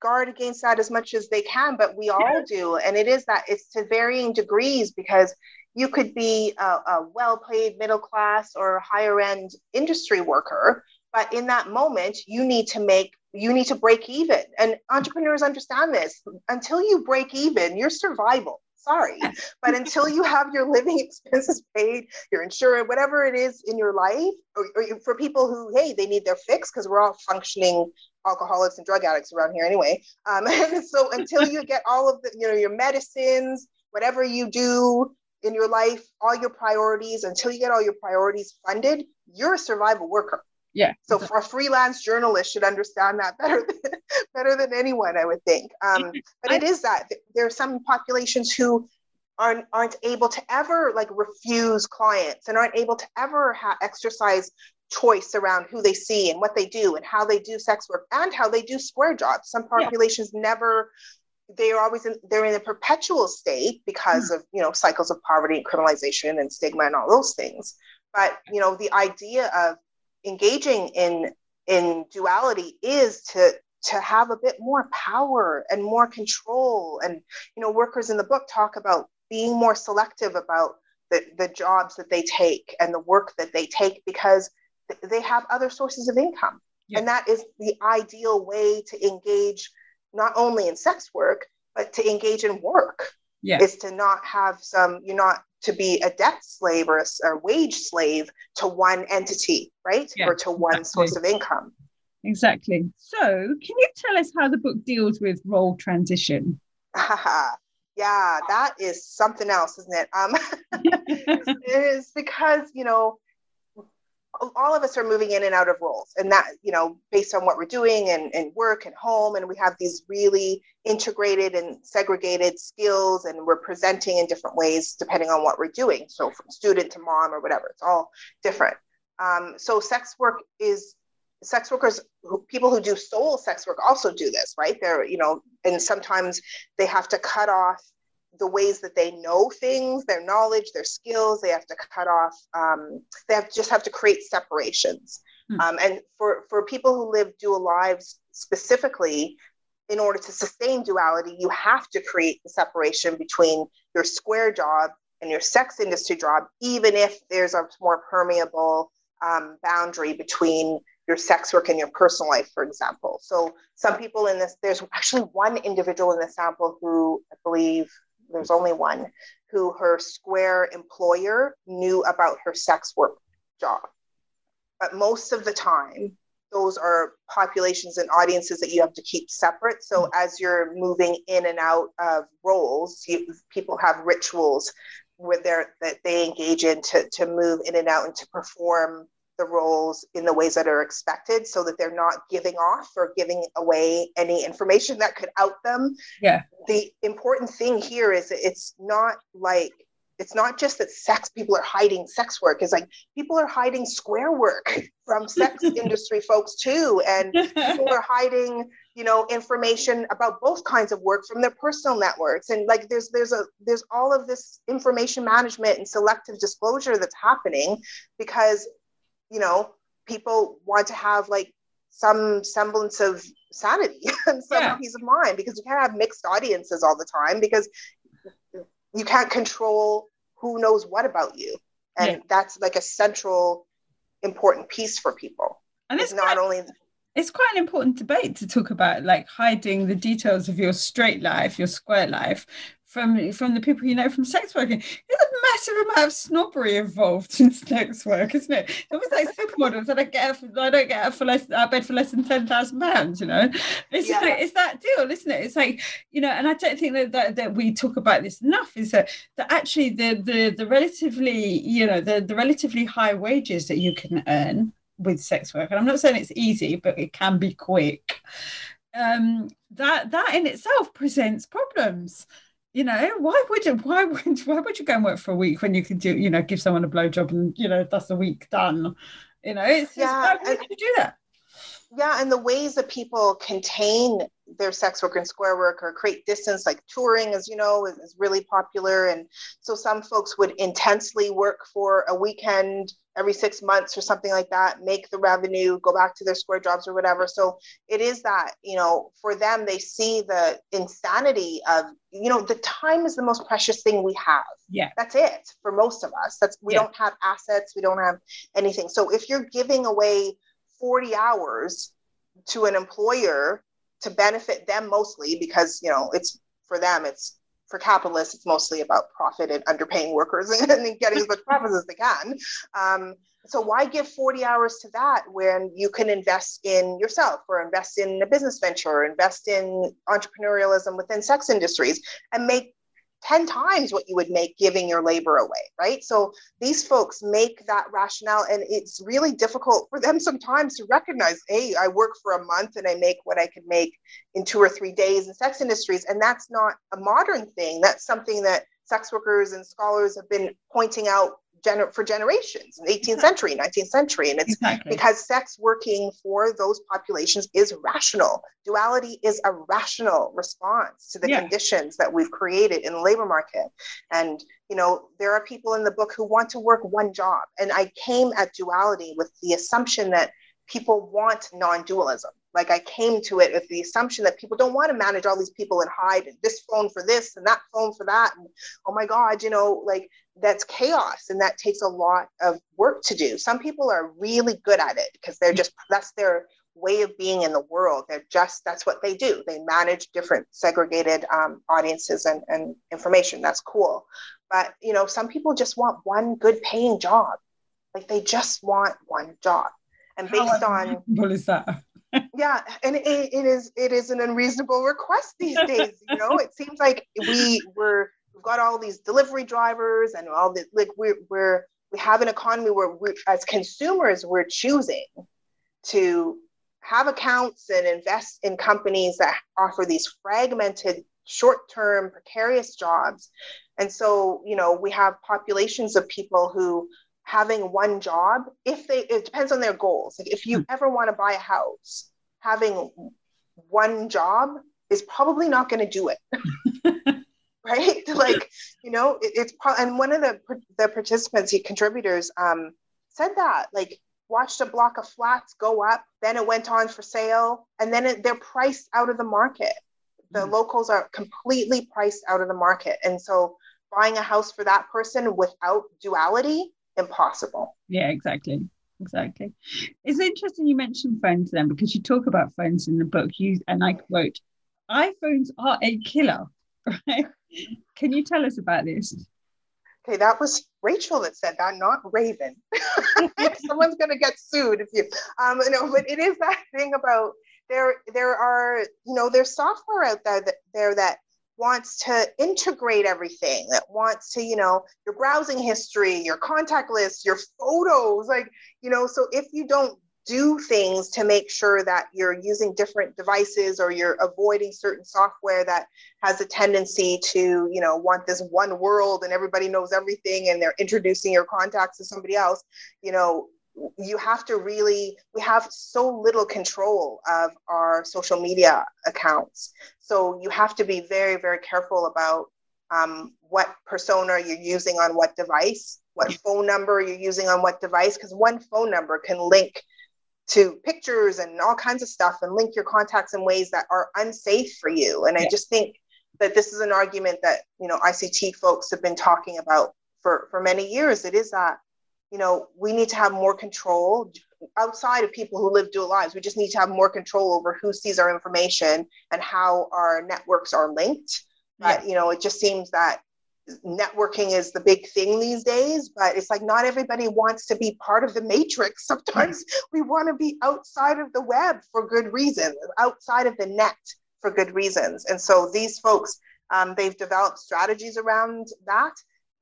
Speaker 4: guard against that as much as they can, but we all do. And it is that it's to varying degrees because you could be a, a well paid middle class or higher end industry worker but in that moment you need to make you need to break even. And entrepreneurs understand this. Until you break even your survival. Sorry. But until you have your living expenses paid your insurance whatever it is in your life or, or for people who hey they need their fix because we're all functioning alcoholics and drug addicts around here anyway. Um, and so until you get all of the you know your medicines whatever you do in your life, all your priorities, until you get all your priorities funded, you're a survival worker.
Speaker 3: Yeah.
Speaker 4: So for a freelance journalist should understand that better than, better than anyone, I would think. Um, but it is that there are some populations who aren't aren't able to ever like refuse clients and aren't able to ever ha- exercise choice around who they see and what they do and how they do sex work and how they do square jobs. Some populations yeah. never they are always in they're in a perpetual state because mm. of you know cycles of poverty and criminalization and stigma and all those things but you know the idea of engaging in in duality is to to have a bit more power and more control and you know workers in the book talk about being more selective about the, the jobs that they take and the work that they take because they have other sources of income yeah. and that is the ideal way to engage not only in sex work, but to engage in work.
Speaker 3: Yeah.
Speaker 4: Is to not have some, you're not to be a debt slave or a, a wage slave to one entity, right? Yeah, or to one exactly. source of income.
Speaker 3: Exactly. So, can you tell us how the book deals with role transition?
Speaker 4: yeah, that is something else, isn't it? Um, it is because, you know, all of us are moving in and out of roles. And that you know based on what we're doing and, and work and home and we have these really integrated and segregated skills and we're presenting in different ways depending on what we're doing. So from student to mom or whatever it's all different. Um, so sex work is sex workers who, people who do sole sex work also do this right? They're you know and sometimes they have to cut off the ways that they know things, their knowledge, their skills. They have to cut off. Um, they have just have to create separations. Mm. Um, and for for people who live dual lives specifically, in order to sustain duality, you have to create the separation between your square job and your sex industry job, even if there's a more permeable um, boundary between your sex work and your personal life, for example. So some people in this, there's actually one individual in the sample who I believe there's only one, who her square employer knew about her sex work job. But most of the time, those are populations and audiences that you have to keep separate. So mm-hmm. as you're moving in and out of roles, you, people have rituals with their that they engage in to, to move in and out and to perform the roles in the ways that are expected so that they're not giving off or giving away any information that could out them.
Speaker 3: Yeah.
Speaker 4: The important thing here is it's not like it's not just that sex people are hiding sex work it's like people are hiding square work from sex industry folks too and people are hiding you know information about both kinds of work from their personal networks and like there's there's a there's all of this information management and selective disclosure that's happening because you know people want to have like some semblance of sanity and some yeah. peace of mind because you can't have mixed audiences all the time because you can't control who knows what about you and yeah. that's like a central important piece for people
Speaker 3: and it's, it's not only it's quite an important debate to talk about like hiding the details of your straight life your square life from from the people you know from sex working. There's a massive amount of snobbery involved in sex work isn't it? It was like supermodels that i get i don't get for less i bed for less than 10,000 pounds you know? It's yeah. like, it's that deal isn't it? It's like you know and i don't think that, that that we talk about this enough is that that actually the the the relatively you know the the relatively high wages that you can earn with sex work and i'm not saying it's easy but it can be quick um that that in itself presents problems you know why would you why would why would you go and work for a week when you could do you know give someone a blowjob and you know that's a week done? You know it's yeah, why would you do that
Speaker 4: yeah and the ways that people contain their sex work and square work or create distance like touring as you know is, is, really popular. And so some folks would intensely work for a weekend every six months or something like that make the revenue go back to their square jobs or whatever. So it is that you know for them they see the insanity of you know the time is the most precious thing we have.
Speaker 3: Yeah.
Speaker 4: That's it for most of us. That's we yeah. don't have assets. We don't have anything. So if you're giving away 40 hours to an employer to benefit them mostly because you know it's for them it's for capitalists it's mostly about profit and underpaying workers and getting as much profits as they can. Um, so why give 40 hours to that when you can invest in yourself or invest in a business venture or invest in entrepreneurialism within sex industries and make 10 times what you would make giving your labor away, right? So these folks make that rationale, and it's really difficult for them sometimes to recognize hey, I work for a month and I make what I could make in two or three days in sex industries. And that's not a modern thing. That's something that sex workers and scholars have been pointing out gener- for generations in the 18th century 19th century and it's exactly. because sex working for those populations is rational duality is a rational response to the yeah. conditions that we've created in the labor market and you know there are people in the book who want to work one job and i came at duality with the assumption that people want non-dualism like I came to it with the assumption that people don't want to manage all these people and hide this phone for this and that phone for that. And oh my God, you know, like that's chaos and that takes a lot of work to do. Some people are really good at it because they're just, that's their way of being in the world. They're just, that's what they do. They manage different segregated um, audiences and, and information. That's cool. But, you know, some people just want one good paying job. Like they just want one job. And based on.
Speaker 3: What is that?
Speaker 4: Yeah and it, it is it is an unreasonable request these days you know? It seems like we were we've got all these delivery drivers and all the like we're, we're we have an economy where we as consumers we're choosing to have accounts and invest in companies that offer these fragmented short-term precarious jobs. And so you know we have populations of people who having one job if they it depends on their goals. Like if you hmm. ever want to buy a house having one job is probably not going to do it. Right? Like you know it, it's pro- and one of the the participants the contributors um said that like watched a block of flats go up then it went on for sale and then it, they're priced out of the market. The mm locals are completely priced out of the market. And so buying a house for that person without duality impossible.
Speaker 3: Yeah, exactly. Exactly. It's interesting you mentioned phones then because you talk about phones in the book. You and I quote, iPhones are a killer. Right? Can you tell us about this?
Speaker 4: Okay, that was Rachel that said that, not Raven. Someone's gonna get sued if you um no, but it is that thing about there there are you know there's software out there that there that wants to integrate everything that wants to you know your browsing history your contact list your photos like you know so if you don't do things to make sure that you're using different devices or you're avoiding certain software that has a tendency to you know want this one world and everybody knows everything and they're introducing your contacts to somebody else you know you have to really we have so little control of our social media accounts. So you have to be very very careful about um, what persona you're using on what device what phone number you're using on what device because one phone number can link to pictures and all kinds of stuff and link your contacts in ways that are unsafe for you. And i just think that this is an argument that you know ict folks have been talking about for for many years. It is that you know, we need to have more control outside of people who live dual lives. We just need to have more control over who sees our information and how our networks are linked. Yeah. But, you know, it just seems that networking is the big thing these days, but it's like not everybody wants to be part of the matrix. Sometimes we want to be outside of the web for good reasons, outside of the net for good reasons. And so these folks, um, they've developed strategies around that.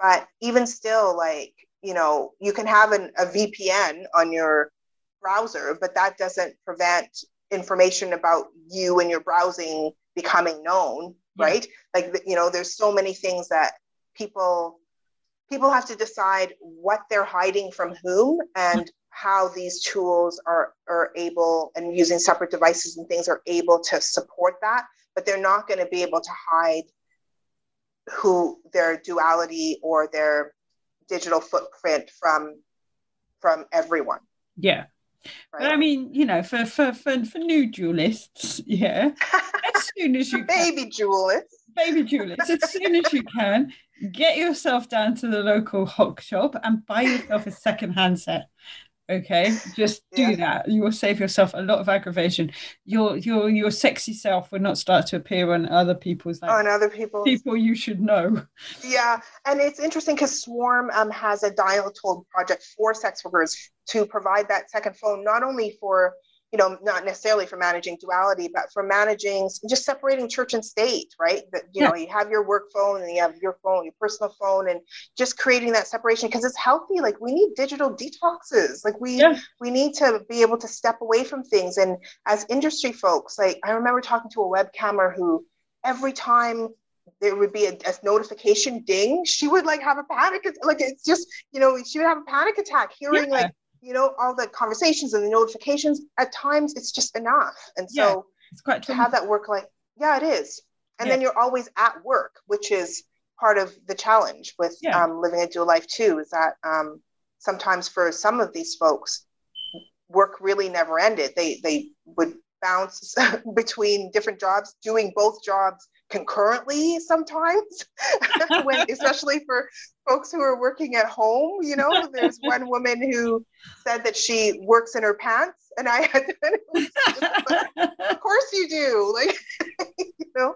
Speaker 4: But even still, like, you know, you can have an, a VPN on your browser, but that doesn't prevent information about you and your browsing becoming known, yeah. right? Like, you know, there's so many things that people people have to decide what they're hiding from whom and how these tools are are able and using separate devices and things are able to support that but they're not going to be able to hide who their duality or their digital footprint from from everyone.
Speaker 3: Yeah. Right. But I mean, you know, for for for, for new dualists, yeah, as soon as you
Speaker 4: baby dualists,
Speaker 3: baby dualists, as soon as you can, get yourself down to the local hock shop and buy yourself a second handset okay? Just do yeah. that. You will save yourself a lot of aggravation. Your your your sexy self will not start to appear on other people's
Speaker 4: like, on other people
Speaker 3: people you should know.
Speaker 4: Yeah and it's interesting because swarm um, has a dial tone project for sex workers to provide that second phone not only for you know, not necessarily for managing duality, but for managing just separating church and state, right? That you yeah. know, you have your work phone and you have your phone, your personal phone, and just creating that separation because it's healthy. Like we need digital detoxes. Like we yeah. we need to be able to step away from things. And as industry folks, like I remember talking to a webcammer who every time there would be a, a, notification ding, she would like have a panic. Like it's just, you know, she would have a panic attack hearing yeah. like you know, all the conversations and the notifications, at times it's just enough. And so yeah, it's quite to have that work like, yeah, it is. And yeah. then you're always at work, which is part of the challenge with yeah. um, living a dual life too, is that um, sometimes for some of these folks, work really never ended. They they would bounce between different jobs, doing both jobs concurrently sometimes, when, especially for folks who are working at home. You know, there's one woman who said that she works in her pants, and I had, to, of course you do, like, you know.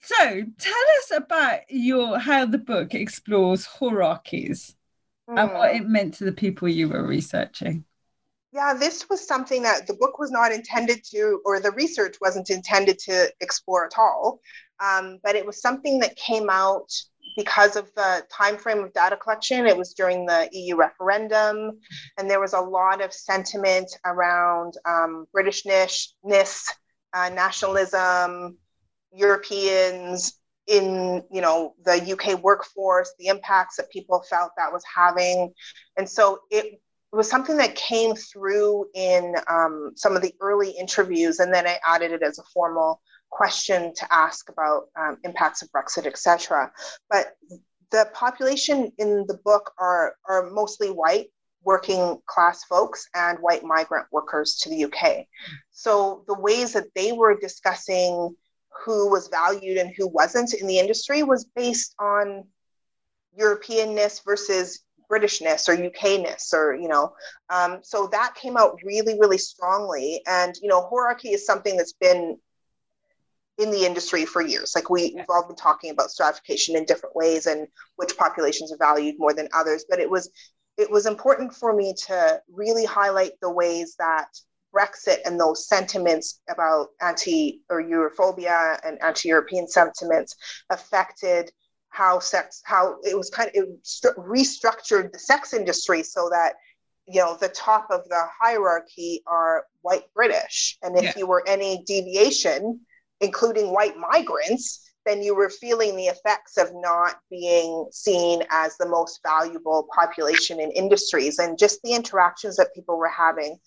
Speaker 3: so, tell us about your how the book explores hierarchies mm. and what hmm. it meant to the people you were researching.
Speaker 4: Yeah, this was something that the book was not intended to, or the research wasn't intended to explore at all. Um, but it was something that came out because of the time frame of data collection. It was during the EU referendum, and there was a lot of sentiment around um, Britishness, uh, nationalism, Europeans in you know the UK workforce, the impacts that people felt that was having, and so it it was something that came through in um, some of the early interviews, and then I added it as a formal question to ask about um, impacts of Brexit, etc. But the population in the book are, are mostly white working class folks and white migrant workers to the UK. So the ways that they were discussing who was valued and who wasn't in the industry was based on Europeanness versus Britishness or UKness or, you know, um, so that came out really, really strongly. And, you know, hierarchy is something that's been in the industry for years. Like we, we've all been talking about stratification in different ways and which populations are valued more than others. But it was it was important for me to really highlight the ways that Brexit and those sentiments about anti or Europhobia and anti-European sentiments affected how sex how it was kind of it restructured the sex industry so that you know the top of the hierarchy are white british and if yeah. you were any deviation including white migrants then you were feeling the effects of not being seen as the most valuable population in industries and just the interactions that people were having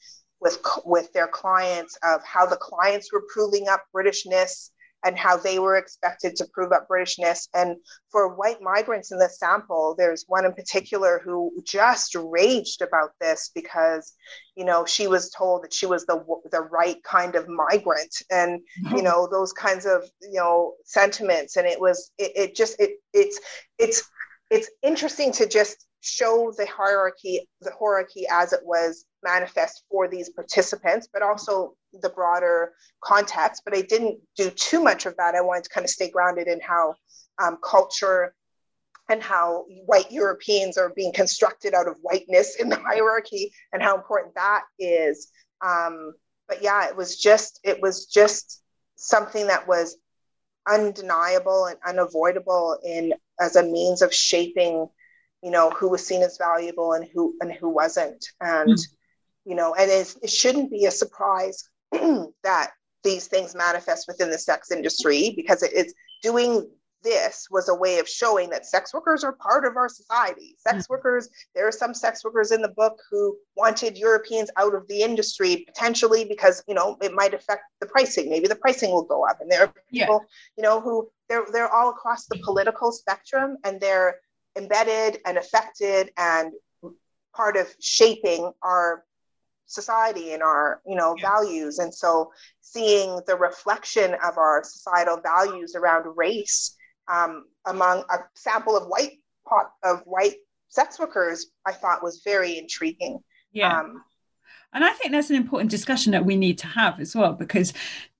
Speaker 4: with with their clients of how the clients were proving up britishness and how they were expected to prove up Britishness. And for white migrants in the sample, there's one in particular who just raged about this because, you know, she was told that she was the the right kind of migrant, and you know those kinds of you know sentiments. And it was it, it just it it's it's it's interesting to just show the hierarchy the hierarchy as it was manifest for these participants but also the broader context. But i didn't do too much of that. I wanted to kind of stay grounded in how um, culture and how white europeans are being constructed out of whiteness in the hierarchy and how important that is. Um, but yeah it was just it was just something that was undeniable and unavoidable in as a means of shaping you know who was seen as valuable and who and who wasn't. And mm. You know and it shouldn't be a surprise that these things manifest within the sex industry because it is doing this was a way of showing that sex workers are part of our society. Sex mm workers, there are some sex workers in the book who wanted Europeans out of the industry potentially because you know it might affect the pricing. Maybe the pricing will go up. And there are people, yeah. you know, who they're they're all across the political spectrum and they're embedded and affected and part of shaping our society and our you know yeah. values. And so seeing the reflection of our societal values around race um, among a sample of white pot of white sex workers i thought was very intriguing.
Speaker 3: Yeah. Um, and i think that's an important discussion that we need to have as well because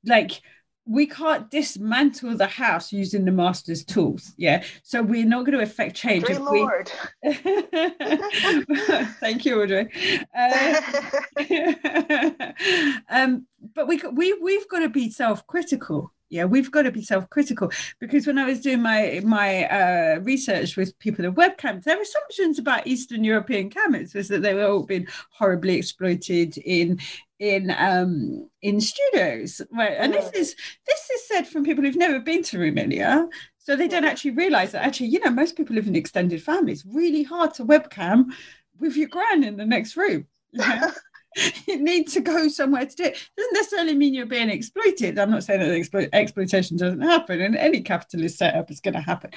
Speaker 3: like we can't dismantle the house using the master's tools. Yeah. So we're not going to affect change.
Speaker 4: If Lord. We...
Speaker 3: Thank you, Audrey. Uh, um, but we, we, we've got to be self critical yeah we've got to be self-critical because when i was doing my my uh, research with people in webcams, their assumptions about eastern european camps was that they were all being horribly exploited in in um in studios right and this is this is said from people who've never been to romania so they don't actually realize that actually you know most people live in extended families really hard to webcam with your gran in the next room Yeah. you need to go somewhere to do it. Doesn't necessarily mean you're being exploited. I'm not saying that explo- exploitation doesn't happen, and any capitalist setup is going to happen.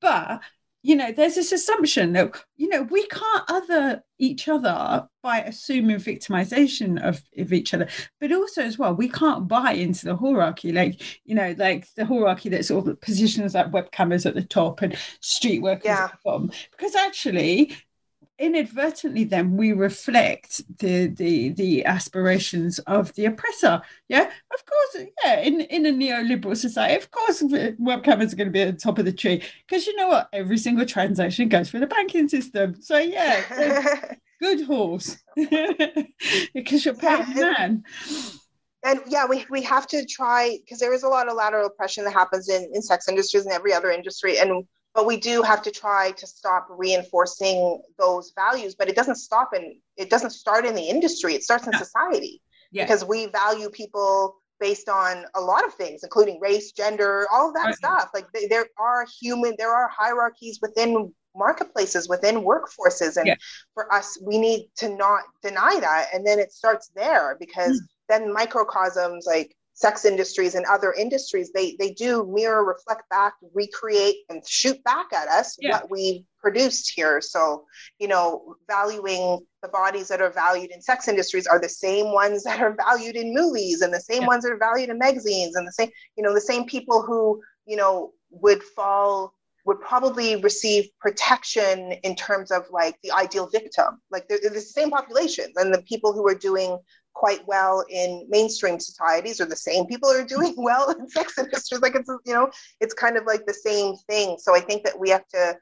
Speaker 3: But you know, there's this assumption that you know we can't other each other by assuming victimization of, of each other, but also as well we can't buy into the hierarchy, like you know, like the hierarchy that sort of positions like webcammers at the top and street workers yeah. at the bottom, because actually inadvertently then we reflect the the the aspirations of the oppressor yeah? Of course yeah in in a neoliberal society of course webcammers are going to be at the top of the tree because you know what? Every single transaction goes through the banking system so yeah good horse because you're paying yeah, man.
Speaker 4: And yeah we, we have to try because there is a lot of lateral oppression that happens in, in sex industries and every other industry and but we do have to try to stop reinforcing those values but it doesn't stop in it doesn't start in the industry it starts in society. Because we value people based on a lot of things including race gender all of that stuff. Like there are human there are hierarchies within marketplaces within workforces and for us we need to not deny that and then it starts there because mm. then microcosms like sex industries and other industries, they they do mirror, reflect back, recreate, and shoot back at us yeah. what we produced here. So, you know, valuing the bodies that are valued in sex industries are the same ones that are valued in movies and the same yeah. ones that are valued in magazines and the same, you know, the same people who, you know, would fall would probably receive protection in terms of like the ideal victim. Like they're, they're the same populations and the people who are doing quite well in mainstream societies or the same people are doing well in sex industries like it's you know it's kind of like the same thing. So i think that we have to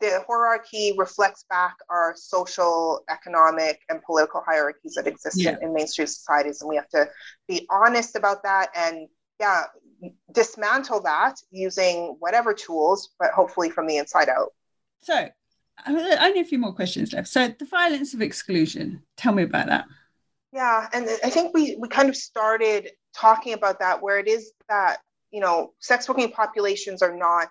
Speaker 4: the hierarchy reflects back our social economic and political hierarchies that exist yeah. in, in mainstream societies and we have to be honest about that and yeah dismantle that using whatever tools but hopefully from the inside out.
Speaker 3: So only a few more questions left. So the violence of exclusion. Tell me about that
Speaker 4: yeah, and I think we we kind of started talking about that where it is that you know, sex working populations are not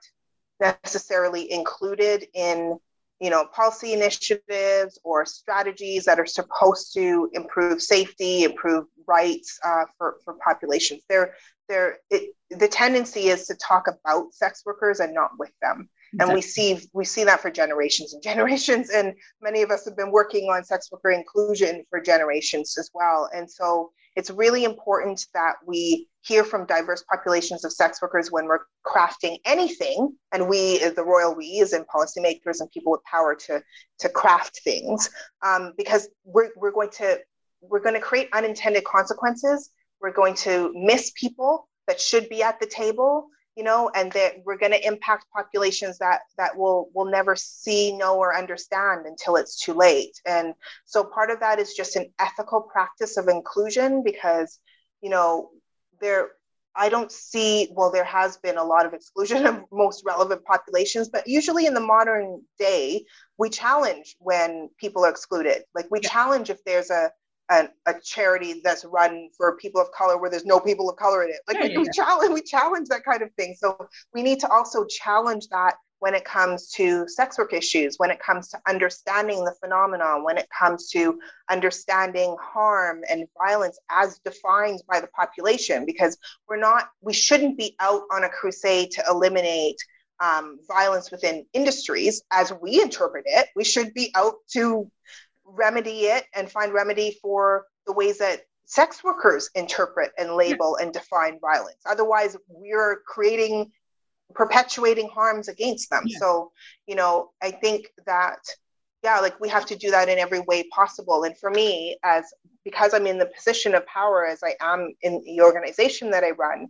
Speaker 4: necessarily included in you know policy initiatives or strategies that are supposed to improve safety improve rights uh, for, for populations. They're, they're the tendency is to talk about sex workers and not with them and we see we see that for generations and generations. And many of us have been working on sex worker inclusion for generations as well. And so it's really important that we hear from diverse populations of sex workers when we're crafting anything. And we the royal we as in policymakers and people with power to to craft things. Um, because we're, we're going to we're going to create unintended consequences. We're going to miss people that should be at the table you know and that we're going to impact populations that that will will never see know or understand until it's too late. And so part of that is just an ethical practice of inclusion because you know there i don't see well there has been a lot of exclusion of most relevant populations but usually in the modern day we challenge when people are excluded. Like we challenge if there's a a, a, charity that's run for people of color where there's no people of color in it. Like yeah, we, yeah, we challenge, we challenge that kind of thing. So we need to also challenge that when it comes to sex work issues, when it comes to understanding the phenomenon, when it comes to understanding harm and violence as defined by the population, because we're not, we shouldn't be out on a crusade to eliminate um, violence within industries as we interpret it. We should be out to remedy it and find remedy for the ways that sex workers interpret and label and define violence. Otherwise, we're creating, perpetuating harms against them. Yeah. So, you know, I think that, yeah, like we have to do that in every way possible. And for me, as because I'm in the position of power as I am in the organization that I run,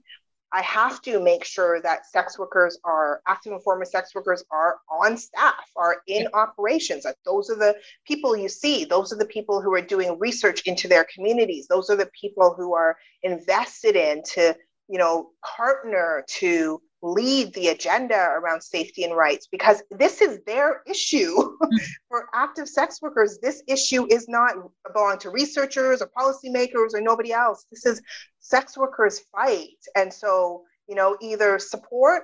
Speaker 4: I have to make sure that sex workers are active and former sex workers are on staff, are in operations. That those are the people you see. Those are the people who are doing research into their communities. Those are the people who are invested in to, you know, partner to lead the agenda around safety and rights because this is their issue. For active sex workers this issue is not belong to researchers or policymakers or nobody else. This is sex workers fight. And so you know either support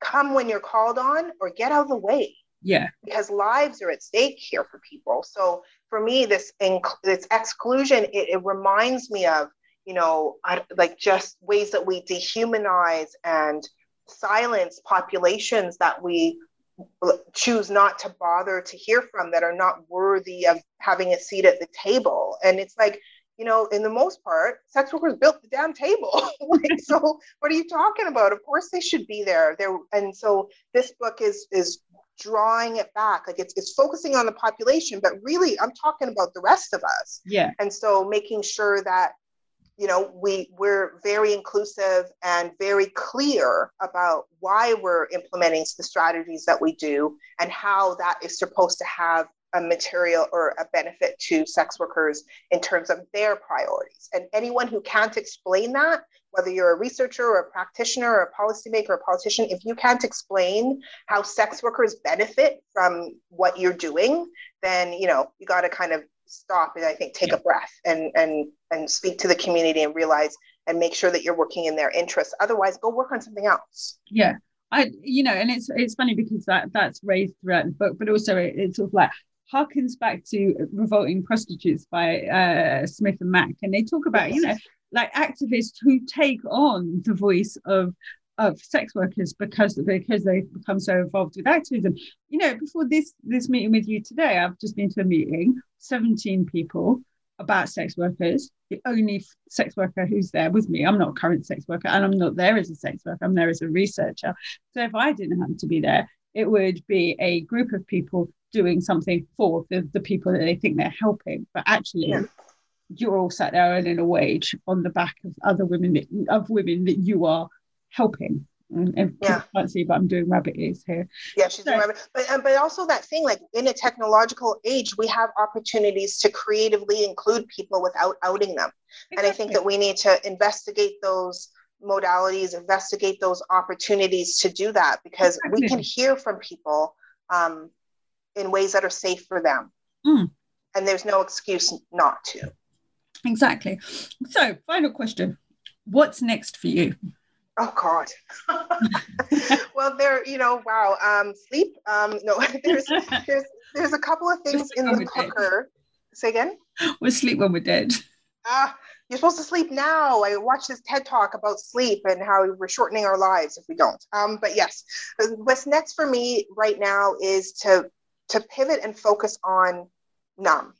Speaker 4: come when you're called on or get out of the way.
Speaker 3: Yeah.
Speaker 4: Because lives are at stake here for people. So for me this inc- this exclusion it, it reminds me of you know I, like just ways that we dehumanize and silence populations that we choose not to bother to hear from that are not worthy of having a seat at the table. And it's like you know in the most part sex workers built the damn table. Like, so what are you talking about? Of course they should be there. There and so this book is is drawing it back. Like it's, it's focusing on the population but really i'm talking about the rest of us.
Speaker 3: Yeah.
Speaker 4: And so making sure that you know we we're very inclusive and very clear about why we're implementing the strategies that we do and how that is supposed to have a material or a benefit to sex workers in terms of their priorities. And anyone who can't explain that whether you're a researcher or a practitioner or a policymaker or a politician if you can't explain how sex workers benefit from what you're doing then you know you got to kind of stop and I think take yeah. a breath and and and speak to the community and realize and make sure that you're working in their interests. Otherwise, go work on something else.
Speaker 3: Yeah. I, you know, and it's it's funny because that that's raised throughout the book, but also it, it's sort of like harkens back to revolting prostitutes by uh, smith and Mac and they talk about you know like activists who take on the voice of of sex workers because because they've become so involved with activism. You know, before this this meeting with you today, I've just been to a meeting, 17 people about sex workers. The only sex worker who's there with me, I'm not a current sex worker, and I'm not there as a sex worker, I'm there as a researcher. So if I didn't happen to be there, it would be a group of people doing something for the, the people that they think they're helping. But actually, yeah. you're all sat there earning a wage on the back of other women that, of women that you are helping. And, yeah. can't see, but I'm doing rabbit ears here.
Speaker 4: Yeah, she's so, doing rabbit. But um, but also that thing, like in a technological age, we have opportunities to creatively include people without outing them. Exactly. And I think that we need to investigate those modalities, investigate those opportunities to do that because exactly. we can hear from people um, in ways that are safe for them. Mm. And there's no excuse not to.
Speaker 3: Exactly. So, final question What's next for you?
Speaker 4: Oh God. well, there, you know, wow. Um, sleep. Um, no, there's there's there's a couple of things in the cooker. Dead. Say again.
Speaker 3: We'll sleep when we're dead.
Speaker 4: Ah, uh, you're supposed to sleep now. I watched this TED talk about sleep and how we're shortening our lives if we don't. Um, but yes, what's next for me right now is to to pivot and focus on NUM.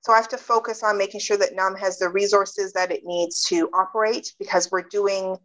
Speaker 4: So I have to focus on making sure that NUM has the resources that it needs to operate because we're doing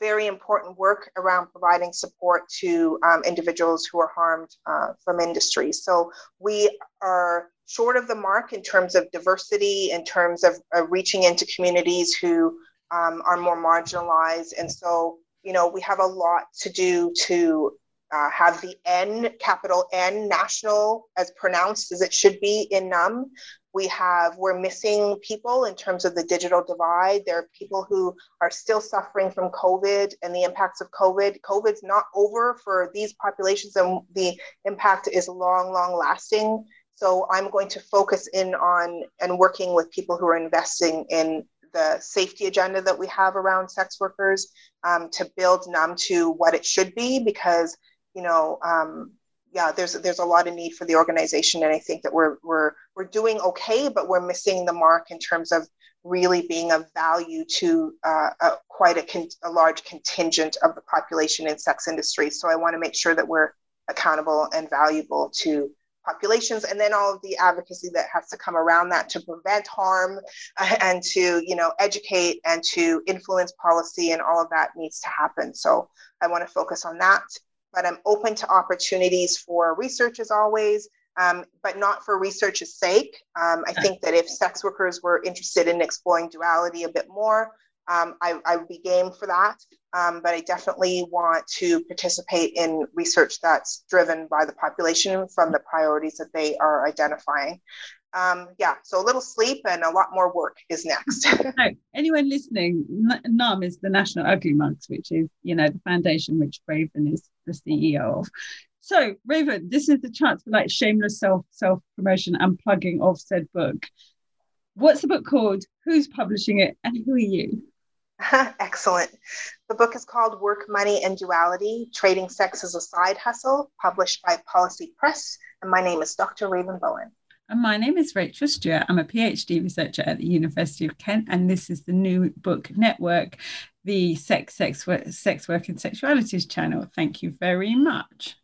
Speaker 4: very important work around providing support to um, individuals who are harmed uh, from industry. So we are short of the mark in terms of diversity, in terms of uh, reaching into communities who um, are more marginalized. And so, you know, we have a lot to do to uh, have the N, capital N, national, as pronounced as it should be in NUM. We have, we're missing people in terms of the digital divide. There are people who are still suffering from COVID and the impacts of COVID. COVID's not over for these populations, and the impact is long, long lasting. So I'm going to focus in on and working with people who are investing in the safety agenda that we have around sex workers um, to build NUM to what it should be because you know um, yeah there's there's a lot of need for the organization and I think that we're we're we're doing okay but we're missing the mark in terms of really being of value to uh, a, quite a, con- a large contingent of the population in sex industry. So I want to make sure that we're accountable and valuable to populations and then all of the advocacy that has to come around that to prevent harm and to you know educate and to influence policy and all of that needs to happen. So i want to focus on that but i'm open to opportunities for research as always um, but not for research's sake um, i think that if sex workers were interested in exploring duality a bit more um, I, I, would be game for that. Um, but I definitely want to participate in research that's driven by the population from the priorities that they are identifying. Um, yeah, so a little sleep and a lot more work is next.
Speaker 3: anyone listening, NUM is the National Ugly Mugs, which is, you know, the foundation which Raven is the CEO of. So, Raven, this is the chance for like shameless self self promotion and plugging of said book. What's the book called? Who's publishing it? And who are you?
Speaker 4: Excellent. The book is called Work, Money, and Duality Trading Sex as a Side Hustle, published by Policy Press. And my name is Dr. Raven Bowen.
Speaker 3: And my name is Rachel Stewart. I'm a PhD researcher at the University of Kent, and this is the New Book Network, the Sex, Sex, Work, Sex Work and Sexualities channel. Thank you very much.